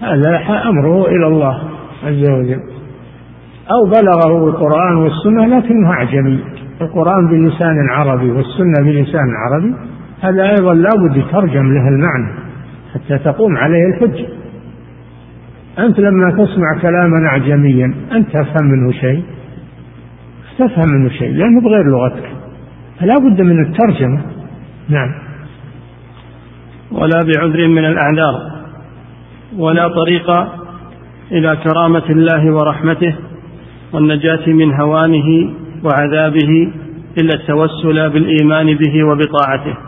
هذا أمره إلى الله عز وجل. أو بلغه القرآن والسنة لكنه أعجمي. القرآن بلسان عربي والسنة بلسان عربي هذا أيضا لابد يترجم له المعنى. حتى تقوم عليه الحجة. أنت لما تسمع كلاما أعجميا أنت تفهم منه شيء؟ تفهم منه شيء لأنه بغير لغتك. فلا بد من الترجمة. نعم.
ولا بعذر من الأعذار ولا طريق إلى كرامة الله ورحمته والنجاة من هوانه وعذابه إلا التوسل بالإيمان به وبطاعته.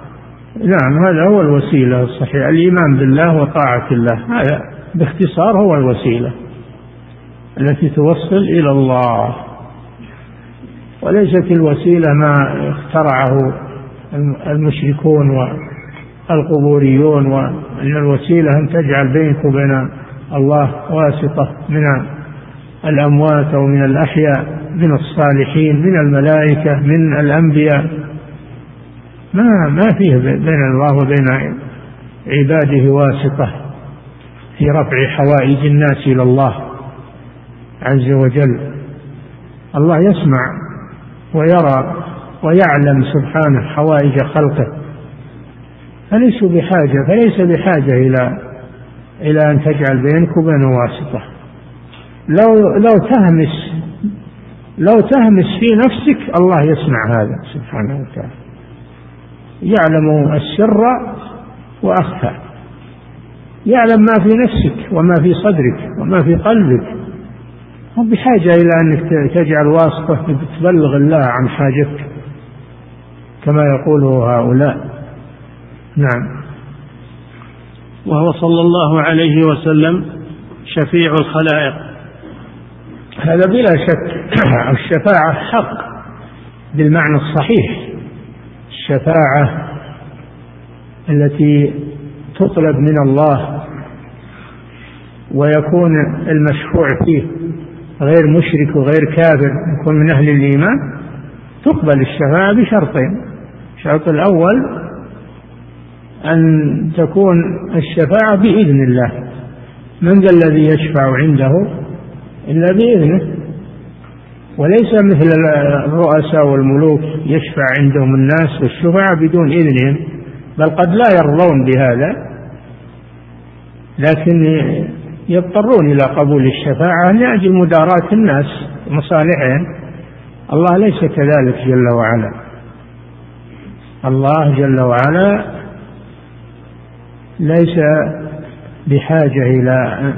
نعم هذا هو الوسيلة الصحيحة. الإيمان بالله وطاعة الله هذا باختصار هو الوسيلة التي توصل إلى الله. وليست الوسيلة ما اخترعه المشركون والقبوريون وأن الوسيلة أن تجعل بينك وبين الله واسطة من الأموات أو من الأحياء من الصالحين من الملائكة من الأنبياء. ما ما فيه بين الله وبين عباده واسطة في رفع حوائج الناس إلى الله عز وجل. الله يسمع ويرى ويعلم سبحانه حوائج خلقه. فليسوا بحاجة فليس بحاجة إلى إلى أن تجعل بينك وبينه واسطة. لو لو تهمس لو تهمس في نفسك الله يسمع هذا سبحانه وتعالى. يعلم السر وأخفى. يعلم ما في نفسك وما في صدرك وما في قلبك. هو بحاجة إلى أنك تجعل واسطة تبلغ الله عن حاجتك. كما يقوله هؤلاء. نعم.
وهو صلى الله عليه وسلم شفيع الخلائق.
هذا بلا شك [CLEARS THROAT] الشفاعة حق بالمعنى الصحيح. الشفاعة التي تطلب من الله ويكون المشفوع فيه غير مشرك وغير كافر يكون من أهل الإيمان تقبل الشفاعة بشرطين. الشرط الأول أن تكون الشفاعة بإذن الله. من ذا الذي يشفع عنده؟ إلا بإذنه. وليس مثل الرؤساء والملوك يشفع عندهم الناس والشفعاء بدون إذنهم بل قد لا يرضون بهذا لكن يضطرون إلى قبول الشفاعة لأجل مداراة الناس مصالحهم. الله ليس كذلك جل وعلا. الله جل وعلا ليس بحاجة إلى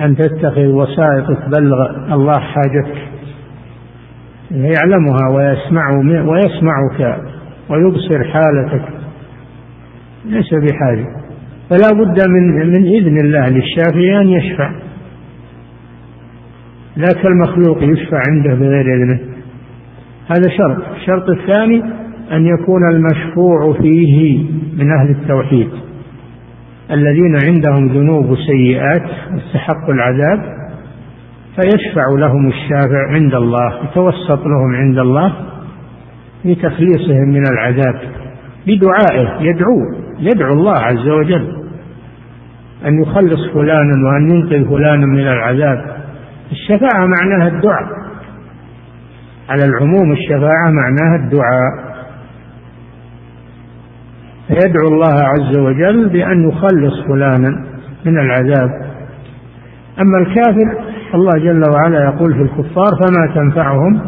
أن تتخذ وسائط تبلغ الله حاجتك. يعلمها ويسمع ويسمعك ويبصر حالتك. ليس بحاجة. فلا بد من من إذن الله للشافعي أن يشفع. لا كالمخلوق يشفع عنده بغير إذنه. هذا شرط. الشرط الثاني أن يكون المشفوع فيه من أهل التوحيد. الذين عندهم ذنوب وسيئات استحقوا العذاب فيشفع لهم الشافع عند الله يتوسط لهم عند الله في تخليصهم من العذاب بدعائه يدعو يدعو الله عز وجل أن يخلص فلانا وأن ينقذ فلانا من العذاب. الشفاعة معناها الدعاء. على العموم الشفاعة معناها الدعاء. فيدعو الله عز وجل بأن يخلص فلانا من العذاب. أما الكافر الله جل وعلا يقول في الكفار فما تنفعهم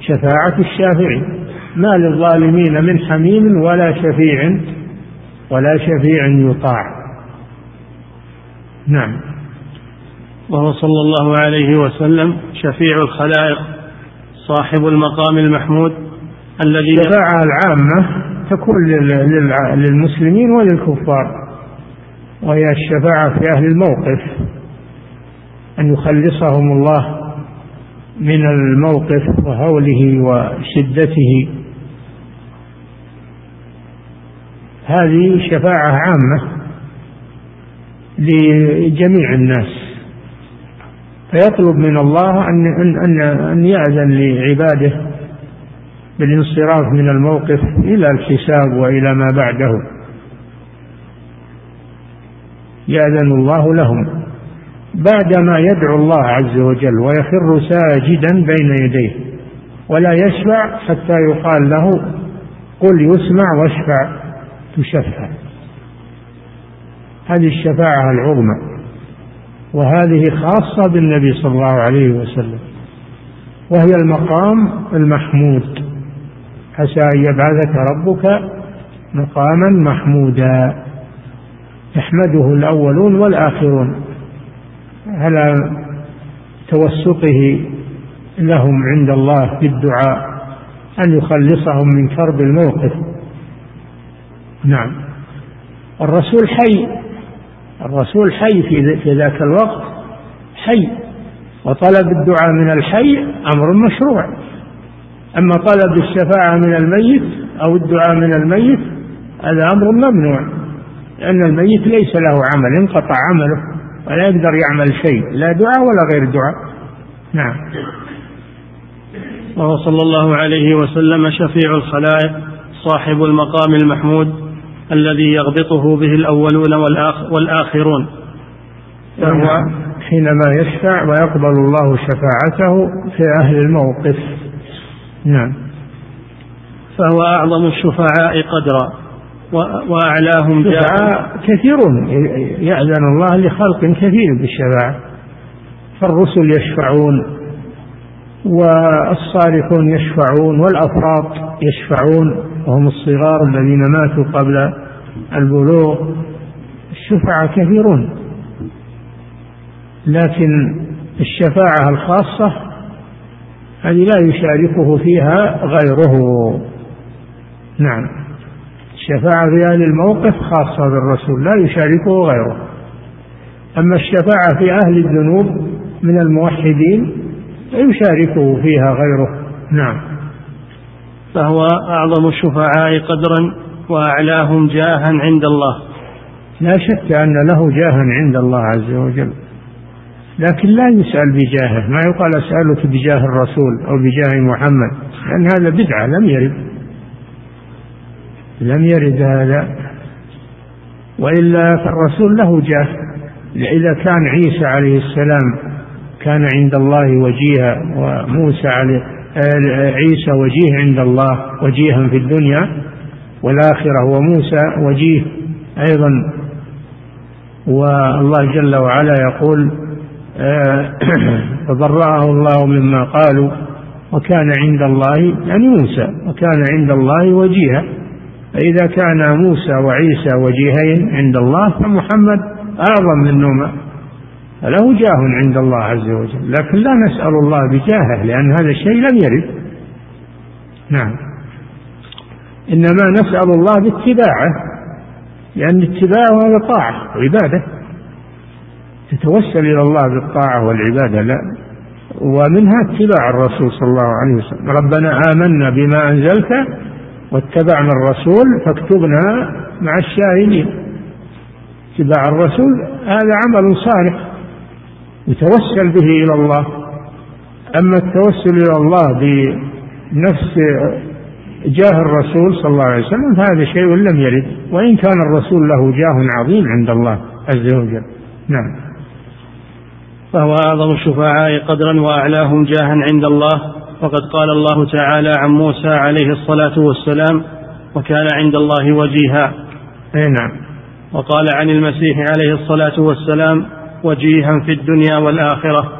شفاعة الشافعين. ما للظالمين من حميم ولا شفيع ولا شفيع يطاع. نعم.
وهو صلى الله عليه وسلم شفيع الخلائق صاحب المقام المحمود الذي
الشفاعة العامة تكون للمسلمين وللكفار وهي الشفاعة في أهل الموقف. أن يخلصهم الله من الموقف وهوله وشدته. هذه شفاعة عامة لجميع الناس. فيطلب من الله أن أن أن يأذن لعباده بالانصراف من الموقف إلى الحساب وإلى ما بعده. يأذن الله لهم. بعدما يدعو الله عز وجل ويخر ساجدا بين يديه ولا يشفع حتى يقال له قل يسمع واشفع تشفع. هذه الشفاعة العظمى وهذه خاصة بالنبي صلى الله عليه وسلم وهي المقام المحمود. عسى أن يبعثك ربك مقاما محمودا. يحمده الأولون والآخرون. على توسطه لهم عند الله بالدعاء أن يخلصهم من كرب الموقف. نعم. الرسول حي. الرسول حي في, في ذاك الوقت حي. وطلب الدعاء من الحي أمر مشروع. أما طلب الشفاعة من الميت أو الدعاء من الميت هذا أمر ممنوع لأن الميت ليس له عمل انقطع عمله. ولا يقدر يعمل شيء لا دعاء ولا غير دعاء. نعم.
وهو صلى الله عليه وسلم شفيع الخلائق صاحب المقام المحمود الذي يغبطه به الأولون والآخرون.
فهو حينما يشفع ويقبل الله شفاعته في أهل الموقف. نعم.
فهو أعظم الشفعاء قدرا. وأعلاهم
جاء كثيرون يأذن الله لخلق كثير بالشفاعة. فالرسل يشفعون والصالحون يشفعون والأفراط يشفعون وهم الصغار الذين ماتوا قبل البلوغ. الشفعاء كثيرون. لكن الشفاعة الخاصة هذه لا يشاركه فيها غيره. نعم. الشفاعة في أهل الموقف خاصة بالرسول لا يشاركه غيره. أما الشفاعة في أهل الذنوب من الموحدين يشاركه فيها غيره. نعم.
فهو أعظم الشفعاء قدرا وأعلاهم جاها عند الله.
لا شك أن له جاها عند الله عز وجل. لكن لا يسأل بجاهه ما يقال أسألك بجاه الرسول أو بجاه محمد لأن هذا بدعة لم يرد. لم يرد هذا. وإلا فالرسول له جاه إذا كان عيسى عليه السلام كان عند الله وجيها وموسى عليه عيسى وجيه عند الله وجيها في الدنيا والآخرة وموسى وجيه أيضا. والله جل وعلا يقول [CLEARS THROAT] فبرأه الله مما قالوا وكان عند الله يعني موسى وكان عند الله وجيها فإذا كان موسى وعيسى وجيهين عند الله فمحمد أعظم منهما فله جاه عند الله عز وجل. لكن لا نسأل الله بجاهه لأن هذا الشيء لم يرد. نعم. إنما نسأل الله باتباعه لأن اتباعه هذا طاعة وعبادة تتوسل إلى الله بالطاعة والعبادة لا. ومنها اتباع الرسول صلى الله عليه وسلم. ربنا آمنا بما أنزلت واتبعنا الرسول فاكتبنا مع الشاهدين. اتباع الرسول هذا عمل صالح. يتوسل به إلى الله. أما التوسل إلى الله بنفس جاه الرسول صلى الله عليه وسلم فهذا شيء لم يرد. وإن كان الرسول له جاه عظيم عند الله عز وجل. نعم.
فهو أعظم الشفعاء قدرا وأعلاهم جاها عند الله. وقد قال الله تعالى عن موسى عليه الصلاة والسلام وكان عند الله وجيها.
أي نعم.
وقال عن المسيح عليه الصلاة والسلام وجيها في الدنيا والآخرة.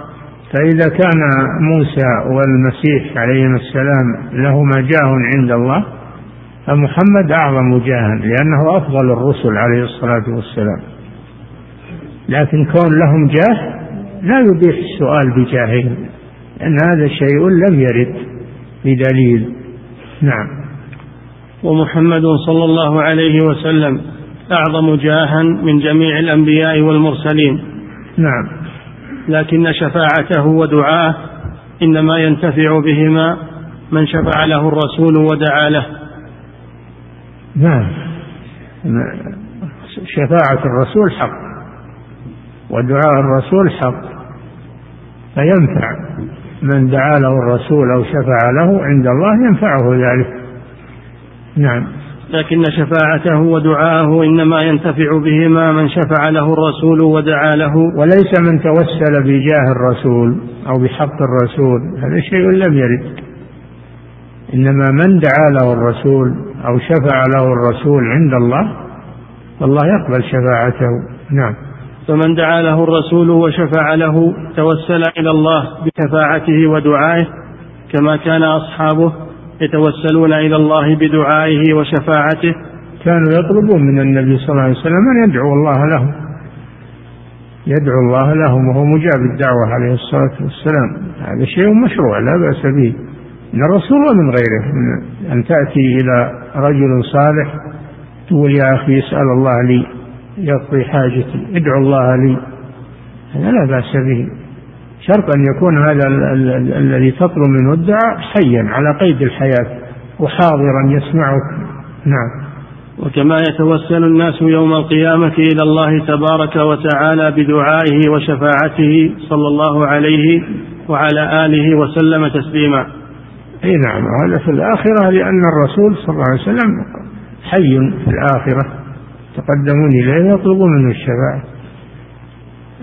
فإذا كان موسى والمسيح عليهما السلام لهما جاه عند الله فمحمد أعظم جاها لأنه أفضل الرسل عليه الصلاة والسلام. لكن كون لهم جاه لا يبيح السؤال بجاههم. لأن هذا شيء لم يرد بدليل. نعم.
ومحمد صلى الله عليه وسلم أعظم جاها من جميع الأنبياء والمرسلين.
نعم.
لكن شفاعته ودعاءه إنما ينتفع بهما من شفع له الرسول ودعا له.
نعم. شفاعة الرسول حق ودعاء الرسول حق فينفع. من دعا له الرسول أو شفع له عند الله ينفعه ذلك. نعم.
لكن شفاعته ودعاءه إنما ينتفع بهما من شفع له الرسول ودعا له.
وليس من توسل بجاه الرسول أو بحق الرسول هذا شيء لم يرد. إنما من دعا له الرسول أو شفع له الرسول عند الله فالله يقبل شفاعته. نعم.
فمن دعا له الرسول وشفع له توسل إلى الله بشفاعته ودعائه كما كان أصحابه يتوسلون إلى الله بدعائه وشفاعته.
كانوا يطلبون من النبي صلى الله عليه وسلم أن يدعو الله لهم يدعو الله لهم وهو مجاب الدعوة عليه الصلاة والسلام. هذا شيء مشروع لا بأس به. من الرسول ومن غيره من أن تأتي إلى رجل صالح تقول يا أخي اسأل الله لي. يقضي حاجتي ادعو الله لي. هذا لا بأس به. شرط أن يكون هذا الذي تطلب منه الدعاء حيا على قيد الحياة وحاضرا يسمعك. نعم.
وكما يتوسل الناس يوم القيامة إلى الله تبارك وتعالى بدعائه وشفاعته صلى الله عليه وعلى آله وسلم تسليما.
أي نعم. هذا في الآخرة لأن الرسول صلى الله عليه وسلم حي في الآخرة. يتقدمون إليه ويطلبون منه الشفاعة.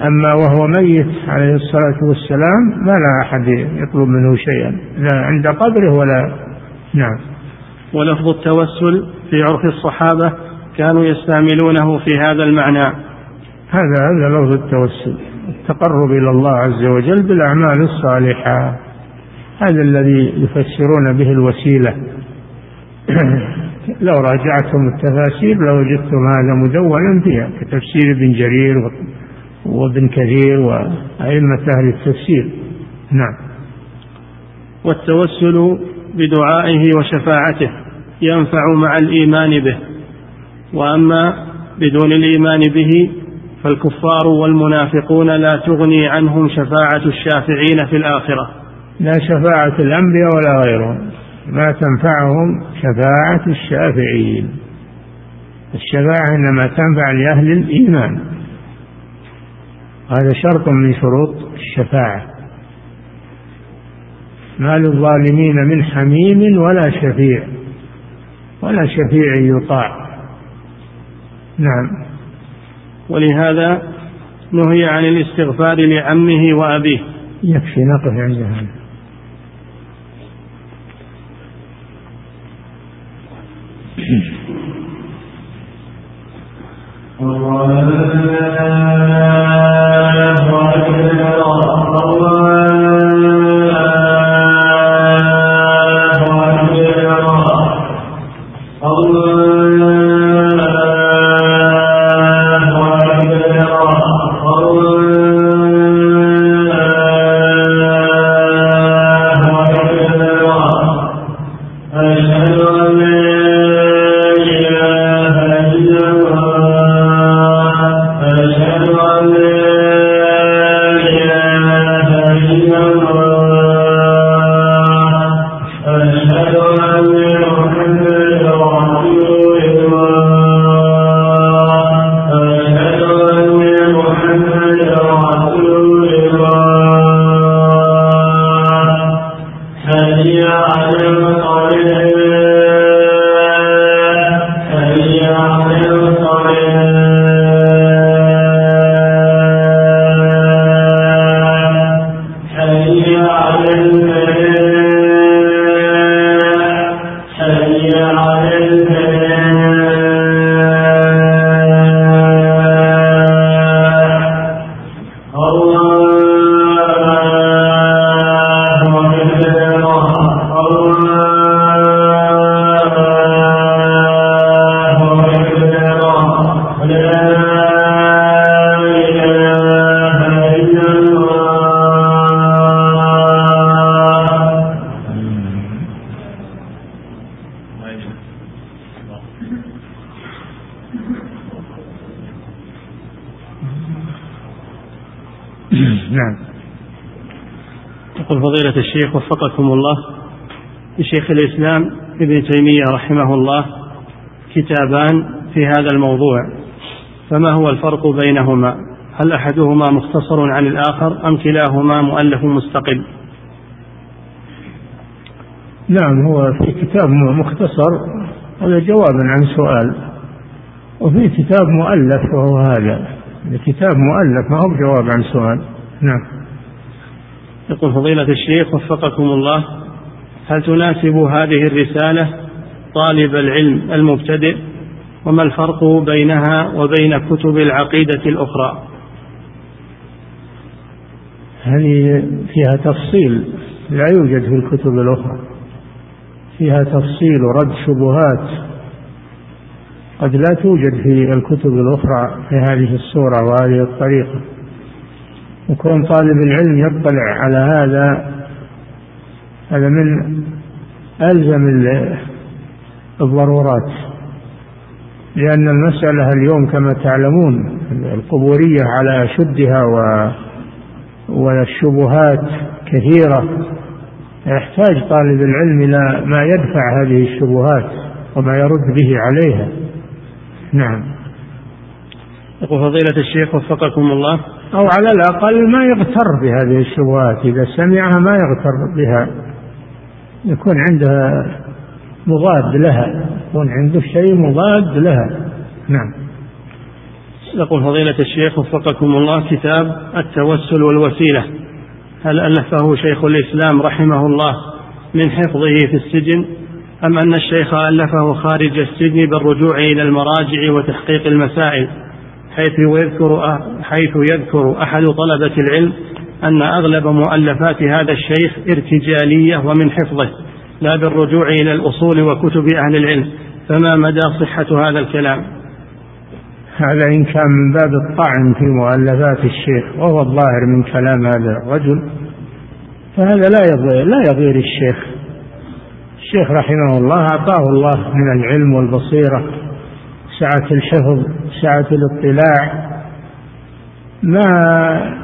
أما وهو ميت عليه الصلاة والسلام ما لا أحد يطلب منه شيئا لا عند قبره ولا نعم.
ولفظ التوسل في عرف الصحابة كانوا يستعملونه في هذا المعنى.
هذا هذا لفظ التوسل التقرب إلى الله عز وجل بالأعمال الصالحة. هذا الذي يفسرون به الوسيلة. [CLEARS THROAT] لو راجعتم التفاسير لوجدتم هذا مدونا فيها كتفسير ابن جرير وابن كثير وأئمة أهل التفسير. نعم.
والتوسل بدعائه وشفاعته ينفع مع الإيمان به. وأما بدون الإيمان به فالكفار والمنافقون لا تغني عنهم شفاعة الشافعين في الآخرة.
لا شفاعة الأنبياء ولا غيرهم. ما تنفعهم شفاعة الشافعين. الشفاعة إنما تنفع لأهل الإيمان. هذا شرط من شروط الشفاعة. ما للظالمين من حميم ولا شفيع ولا شفيع يطاع. نعم.
ولهذا نهي عن الاستغفار لعمه وأبيه.
يكفي نقف عند هذا. [LAUGHS]
أشهد
لشيخ الإسلام ابن تيمية رحمه الله كتابان في هذا الموضوع فما هو الفرق بينهما؟ هل أحدهما مختصر عن الآخر أم كلاهما مؤلف مستقل؟
نعم هو في كتاب مختصر هذا جواب عن سؤال. وفي كتاب مؤلف وهو هذا. الكتاب مؤلف ما هو جواب عن سؤال؟ نعم.
يقول فضيلة الشيخ وفقكم الله هل تناسب هذه الرسالة طالب العلم المبتدئ؟ وما الفرق بينها وبين كتب العقيدة الأخرى؟
هذه فيها تفصيل لا يوجد في الكتب الأخرى. فيها تفصيل ورد شبهات. قد لا توجد في الكتب الأخرى في هذه الصورة وهذه الطريقة. وكون طالب العلم يطلع على هذا هذا من ألزم الضرورات لأن المسألة اليوم كما تعلمون القبورية على أشدها و والشبهات كثيرة. يحتاج طالب العلم إلى ما يدفع هذه الشبهات وما يرد به عليها. نعم.
يقول فضيلة الشيخ وفقكم الله.
أو على الأقل ما يغتر بهذه الشبهات إذا سمعها ما يغتر بها. يكون عنده مضاد لها يكون عنده شيء مضاد لها. نعم.
يقول فضيلة الشيخ وفقكم الله كتاب التوسل والوسيلة. هل ألفه شيخ الإسلام رحمه الله من حفظه في السجن أم أن الشيخ ألفه خارج السجن بالرجوع إلى المراجع وتحقيق المسائل حيث يذكر حيث يذكر أحد طلبة العلم أن أغلب مؤلفات هذا الشيخ ارتجالية ومن حفظه لا بالرجوع إلى الأصول وكتب أهل العلم فما مدى صحة هذا الكلام؟
هذا إن كان من باب الطعن في مؤلفات الشيخ وهو الظاهر من كلام هذا الرجل فهذا لا يضير لا يضير الشيخ. الشيخ رحمه الله أعطاه الله من العلم والبصيرة سعة الحفظ سعة الاطلاع. ما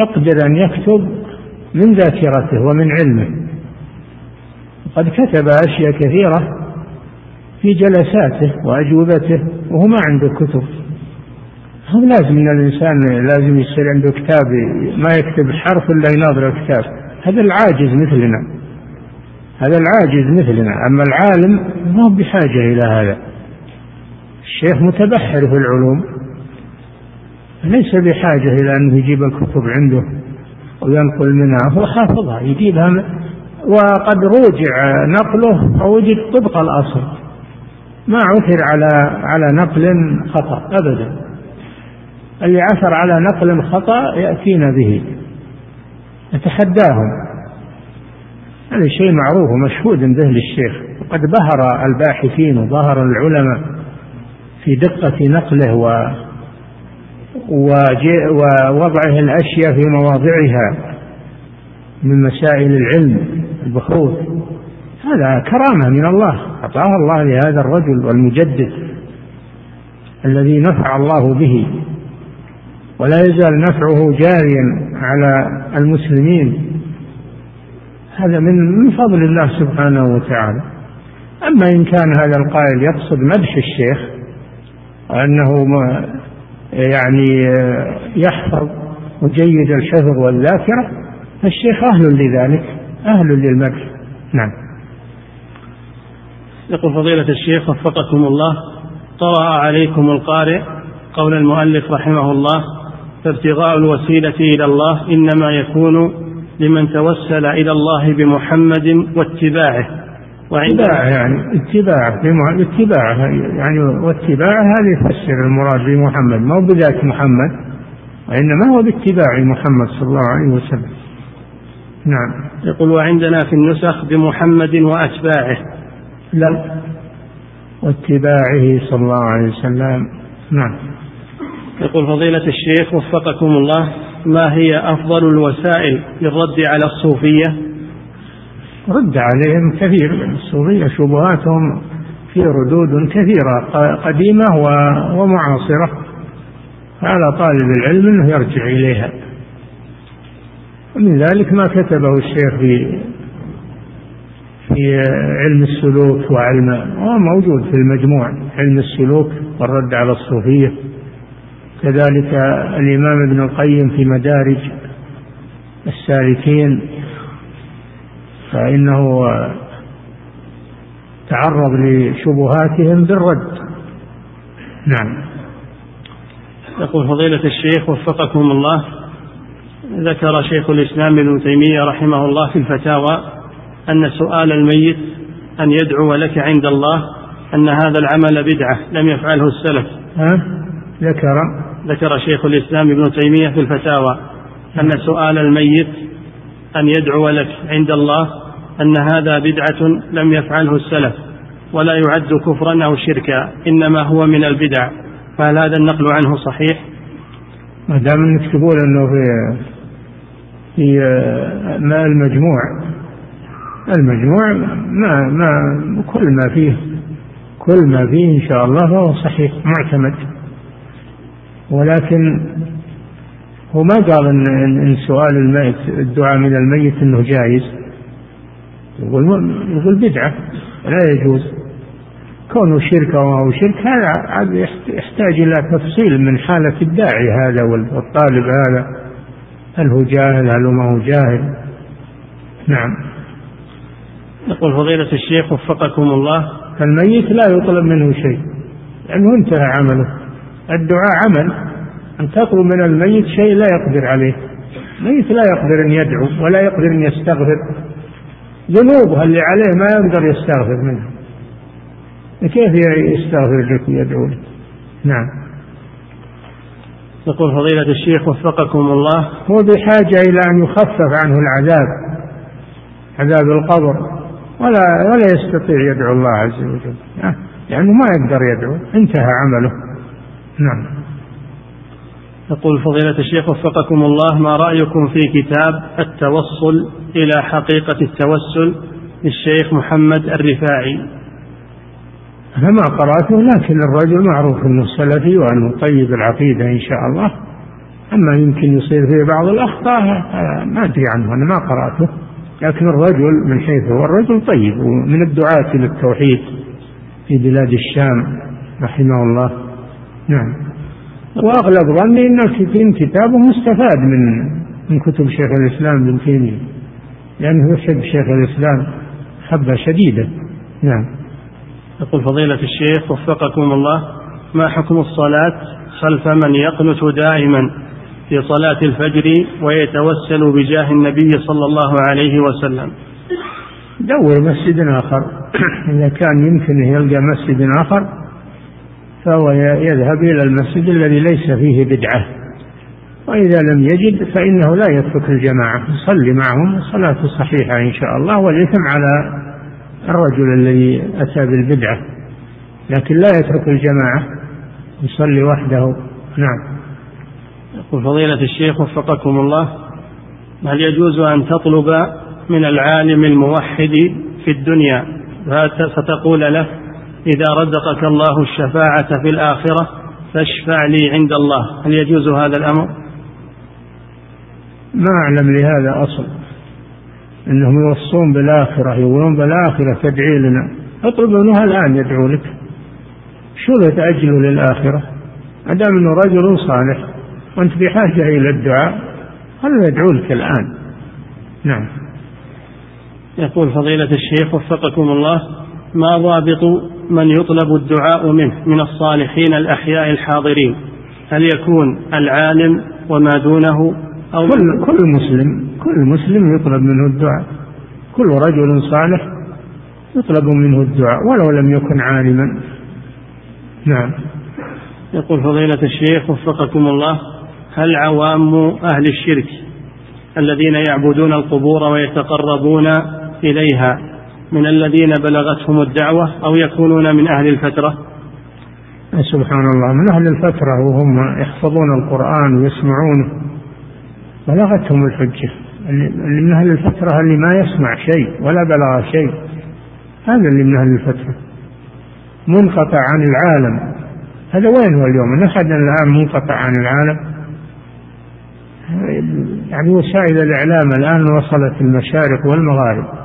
يقدر أن يكتب من ذاكرته ومن علمه. قد كتب أشياء كثيرة في جلساته وأجوبته وهو ما عنده كتب. هو لازم إن الإنسان لازم يصير عنده كتاب ما يكتب حرف إلا يناظر الكتاب. هذا العاجز مثلنا. هذا العاجز مثلنا. أما العالم ما هو بحاجة إلى هذا. الشيخ متبحر في العلوم. ليس بحاجة إلى أنه يجيب الكتب عنده وينقل منها هو حافظها يجيبها وقد روجع نقله فوجد طبق الأصل. ما عثر على على نقل خطأ أبدا. اللي عثر على نقل خطأ يأتينا به نتحداهم. هذا شيء معروف ومشهود به للشيخ وقد بهر الباحثين وظهر العلماء في دقة نقله و ووضعه الأشياء في مواضعها من مسائل العلم البحوث. هذا كرامة من الله. أعطاها الله لهذا الرجل والمجدد الذي نفع الله به. ولا يزال نفعه جاريا على المسلمين. هذا من فضل الله سبحانه وتعالى. أما إن كان هذا القائل يقصد مدح الشيخ وأنه يعني يحفظ وجيد الحفظ والذاكرة فالشيخ أهل لذلك أهل للمدح نعم.
يقول فضيلة الشيخ وفقكم الله طرأ عليكم القارئ قول المؤلف رحمه الله فابتغاء الوسيلة إلى الله إنما يكون لمن توسل إلى الله بمحمد واتباعه.
وعند يعني اتباع اتباع يعني واتباع هذا يفسر المراد بمحمد ما هو بذات محمد وإنما هو باتباع محمد صلى الله عليه وسلم. نعم.
يقول وعندنا في النسخ بمحمد وأتباعه.
لا. واتباعه صلى الله عليه وسلم. نعم.
يقول فضيلة الشيخ وفقكم الله ما هي أفضل الوسائل للرد على الصوفية؟
رد عليهم كثير. الصوفية شبهاتهم في ردود كثيرة قديمة ومعاصرة. على طالب العلم أنه يرجع إليها. ومن ذلك ما كتبه الشيخ في في علم السلوك وعلم هو موجود في المجموع علم السلوك والرد على الصوفية. كذلك الإمام ابن القيم في مدارج السالكين. فإنه تعرض لشبهاتهم بالرد. نعم.
يقول فضيلة الشيخ وفقكم الله ذكر شيخ الإسلام ابن تيمية رحمه الله في الفتاوى أن سؤال الميت أن يدعو لك عند الله أن هذا العمل بدعة لم يفعله السلف.
ها؟ ذكر.
ذكر شيخ الإسلام ابن تيمية في الفتاوى أن سؤال الميت أن يدعو لك عند الله أن هذا بدعة لم يفعله السلف ولا يعد كفرا أو شركا إنما هو من البدع. فهل هذا النقل عنه صحيح؟
ما دام أنك تقول أنه في في ما المجموع المجموع ما ما كل ما فيه كل ما فيه إن شاء الله فهو صحيح معتمد. ولكن هو ما قال إن إن سؤال الميت الدعاء من الميت إنه جائز. يقول يقول بدعة. لا يجوز. كونه شرك أو هو شرك هذا يحتاج إلى تفصيل من حالة الداعي هذا والطالب هذا. هل هو جاهل؟ هل هو ما هو جاهل؟ نعم.
يقول فضيلة الشيخ وفقكم الله.
الميت لا يطلب منه شيء. لأنه انتهى عمله. الدعاء عمل. أن تطلب من الميت شيء لا يقدر عليه. الميت لا يقدر أن يدعو ولا يقدر أن يستغفر. ذنوبها اللي عليه ما يقدر يستغفر منها. كيف يستغفر لك ويدعو لك؟ نعم.
يقول فضيلة الشيخ وفقكم الله.
هو بحاجة إلى أن يخفف عنه العذاب عذاب القبر ولا ولا يستطيع يدعو الله عز وجل. لأنه ما يقدر يدعو انتهى عمله. نعم.
يقول فضيلة الشيخ وفقكم الله ما رأيكم في كتاب التوصل إلى حقيقة التوسل للشيخ محمد الرفاعي؟
أنا ما قرأته لكن الرجل معروف أنه سلفي وأنه طيب العقيدة إن شاء الله. أما يمكن يصير فيه بعض الأخطاء ما أدري عنه أنا ما قرأته. لكن الرجل من حيث هو الرجل طيب ومن الدعاة للتوحيد في بلاد الشام رحمه الله. نعم. وأغلب ظني إن كتابه مستفاد من من كتب شيخ الإسلام ابن تيمية. لأنه يحب شيخ الإسلام حبة شديدة. نعم.
يقول فضيلة الشيخ وفقكم الله ما حكم الصلاة خلف من يقنت دائما في صلاة الفجر ويتوسل بجاه النبي صلى الله عليه وسلم؟
دور مسجد آخر. إذا كان يمكن يلقى مسجد آخر فهو يذهب إلى المسجد الذي ليس فيه بدعة. وإذا لم يجد فإنه لا يترك الجماعة يصلي معهم صلاته صحيحة إن شاء الله والإثم على الرجل الذي أتى بالبدعة. لكن لا يترك الجماعة يصلي وحده. نعم.
يقول فضيلة الشيخ وفقكم الله هل يجوز أن تطلب من العالم الموحد في الدنيا؟ فتقول له إذا رزقك الله الشفاعة في الآخرة فاشفع لي عند الله. هل يجوز هذا الأمر؟
ما أعلم لهذا أصل. إنهم يوصون بالآخرة يقولون بالآخرة تدعي لنا. اطلب منها الآن يدعو لك. شو ذا تاجله للآخرة؟ ما دام إنه رجل صالح وأنت بحاجه إلى الدعاء خلوا يدعو لك الآن؟ نعم.
يقول فضيلة الشيخ وفقكم الله ما ضابط من يطلب الدعاء منه من الصالحين الأحياء الحاضرين هل يكون العالم وما دونه
أو كل, كل مسلم كل مسلم يطلب منه الدعاء. كل رجل صالح يطلب منه الدعاء ولو لم يكن عالما. نعم.
يقول فضيلة الشيخ وفقكم الله هل عوام أهل الشرك الذين يعبدون القبور ويتقربون إليها من الذين بلغتهم الدعوة أو يكونون من أهل الفترة؟
سبحان الله من أهل الفترة وهم يحفظون القرآن ويسمعونه. بلغتهم الحجة. اللي من أهل الفترة اللي ما يسمع شيء ولا بلغ شيء. هذا اللي من أهل الفترة. منقطع عن العالم. هذا وين هو اليوم؟ أحد الآن منقطع عن العالم؟ يعني وسائل الإعلام الآن وصلت المشارق والمغارب.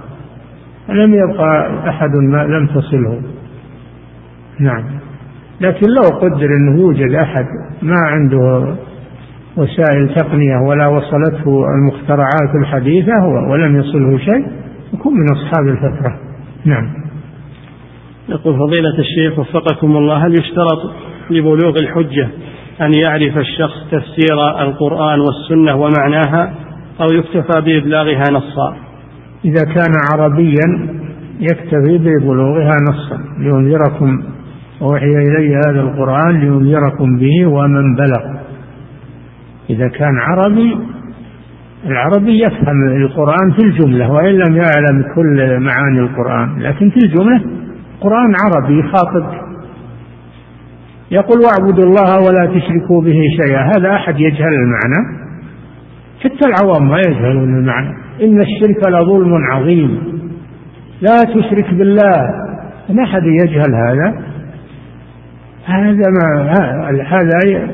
لم يبقى أحد ما لم تصله. نعم. لكن لو قدر أنه يوجد أحد ما عنده وسائل تقنية ولا وصلته المخترعات الحديثة ولم يصله شيء يكون من أصحاب الفترة نعم.
يقول فضيلة الشيخ وفقكم الله هل يشترط لبلوغ الحجة أن يعرف الشخص تفسير القرآن والسنة ومعناها أو يكتفى بإبلاغها نصا؟
إذا كان عربيا يكتفي ببلوغها نصا لينذركم أوحي إلي هذا القرآن لينذركم به ومن بلغ. إذا كان عربي العربي يفهم القرآن في الجملة وإن لم يعلم كل معاني القرآن لكن في الجملة قرآن عربي خاطب. يقول واعبدوا الله ولا تشركوا به شيئا. هذا أحد يجهل المعنى. حتى العوام ما يجهلون المعنى. إن الشرك لظلم عظيم. لا تشرك بالله. ما أحد يجهل هذا. هذا ما هذا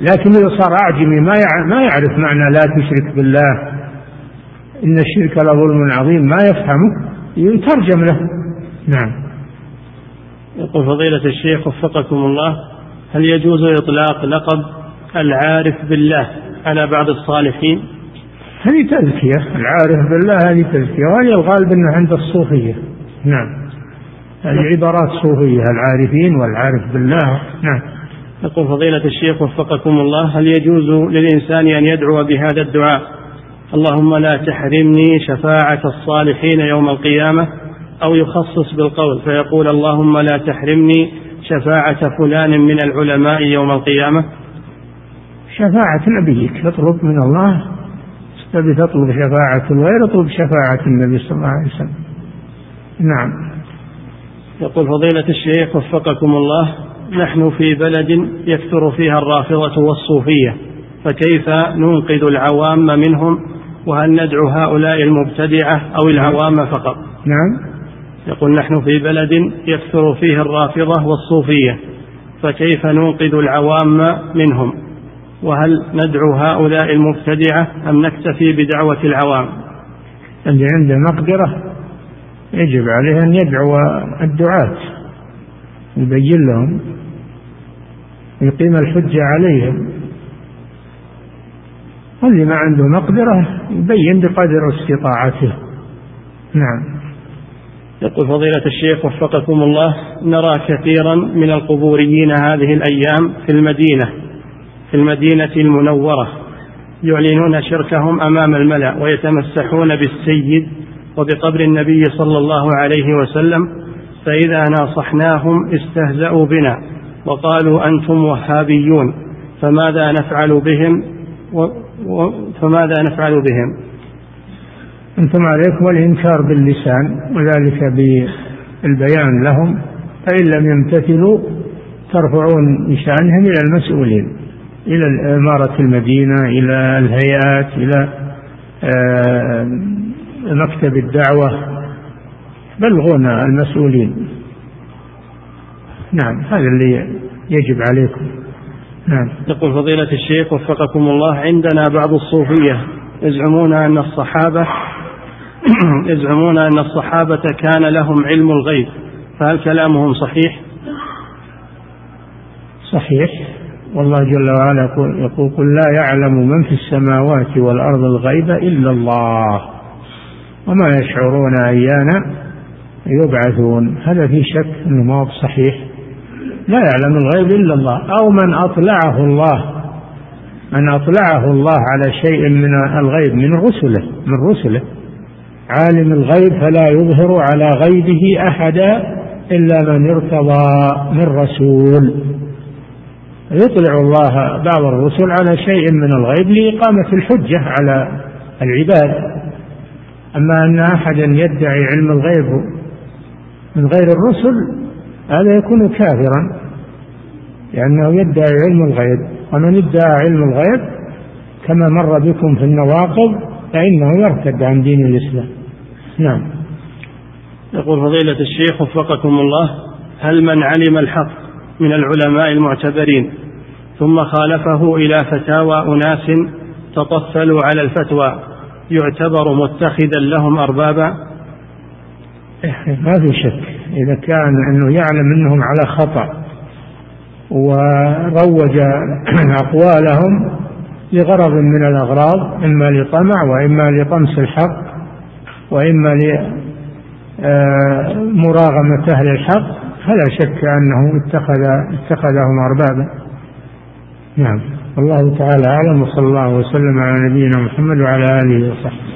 لكن إذا صار أعجمي ما ما يعرف معنى لا تشرك بالله. إن الشرك لظلم عظيم. ما يفهمه. يترجم له. نعم.
يقول فضيلة الشيخ وفقكم الله هل يجوز إطلاق لقب العارف بالله على بعض الصالحين؟
هذه تزكية العارف بالله هذه تزكية وهذه الغالب أنها عند الصوفية. نعم. هذه عبارات صوفية العارفين والعارف بالله. نعم.
يقول فضيلة الشيخ وفقكم الله هل يجوز للإنسان أن يدعو بهذا الدعاء؟ اللهم لا تحرمني شفاعة الصالحين يوم القيامة أو يخصص بالقول فيقول اللهم لا تحرمني شفاعة فلان من العلماء يوم القيامة.
شفاعة نبيك تطلب من الله تبي تطلب شفاعة الغير اطلب شفاعة النبي صلى الله عليه وسلم. نعم.
يقول فضيلة الشيخ وفقكم الله نحن في بلد يكثر فيها الرافضة والصوفية فكيف ننقذ العوام منهم؟ وهل ندعو هؤلاء المبتدعة أو العوام فقط؟
نعم.
يقول نحن في بلد يكثر فيه الرافضة والصوفية فكيف ننقذ العوام منهم؟ وهل ندعو هؤلاء المبتدعة أم نكتفي بدعوة العوام؟
اللي عنده مقدرة يجب عليه أن يدعو الدعاة يبين لهم يقيم الحجة عليهم. واللي ما عنده مقدرة يبين بقدر استطاعته. نعم.
يقول فضيلة الشيخ وفقكم الله نرى كثيرا من القبوريين هذه الأيام في المدينة. في المدينة المنورة يعلنون شركهم أمام الملأ ويتمسحون بالسيد وبقبر النبي صلى الله عليه وسلم فإذا ناصحناهم استهزأوا بنا وقالوا أنتم وهابيون فماذا نفعل بهم؟ و... و... فماذا نفعل بهم؟
أنتم عليكم الإنكار باللسان وذلك بالبيان لهم فإن لم يمتثلوا ترفعون بشأنهم إلى المسؤولين. إلى إمارة المدينة إلى الهيئات إلى آه، مكتب الدعوة. بلغون المسؤولين. نعم هذا اللي يجب عليكم. نعم.
يقول فضيلة الشيخ وفقكم الله عندنا بعض الصوفية يزعمون أن الصحابة [CLEARS THROAT] يزعمون أن الصحابة كان لهم علم الغيب. فهل كلامهم صحيح؟
صحيح. والله جل وعلا يقول, قل لا يعلم من في السماوات والأرض الغيب إلا الله وما يشعرون أيانا يبعثون. هذا في شك أنه ما صحيح. لا يعلم الغيب إلا الله. أو من أطلعه الله. من أطلعه الله على شيء من الغيب من رسله من رسله. عالم الغيب فلا يظهر على غيبه أحدا إلا من ارتضى من رسول. يطلع الله بعض الرسل على شيء من الغيب لإقامة الحجة على العباد. أما أن أحدا يدعي علم الغيب من غير الرسل هذا يكون كافرا لأنه يدعي علم الغيب. ومن ادعى علم الغيب كما مر بكم في النواقض فإنه يرتد عن دين الإسلام. نعم.
يقول فضيلة الشيخ وفقكم الله هل من علم الحق من العلماء المعتبرين ثم خالفه إلى فتاوى أناس تطفلوا على الفتوى يعتبر متخذا لهم أربابا.
إيه، ما في شك. إذا كان أنه يعلم أنهم على خطأ وروج [CLEARS THROAT] أقوالهم لغرض من الأغراض إما لطمع وإما لطمس الحق وإما لمراغمة أهل الحق فلا شك أنه اتخذ اتخذهم أربابا. نعم. والله تعالى أعلم وصلى الله وسلم على نبينا محمد وعلى آله وصحبه.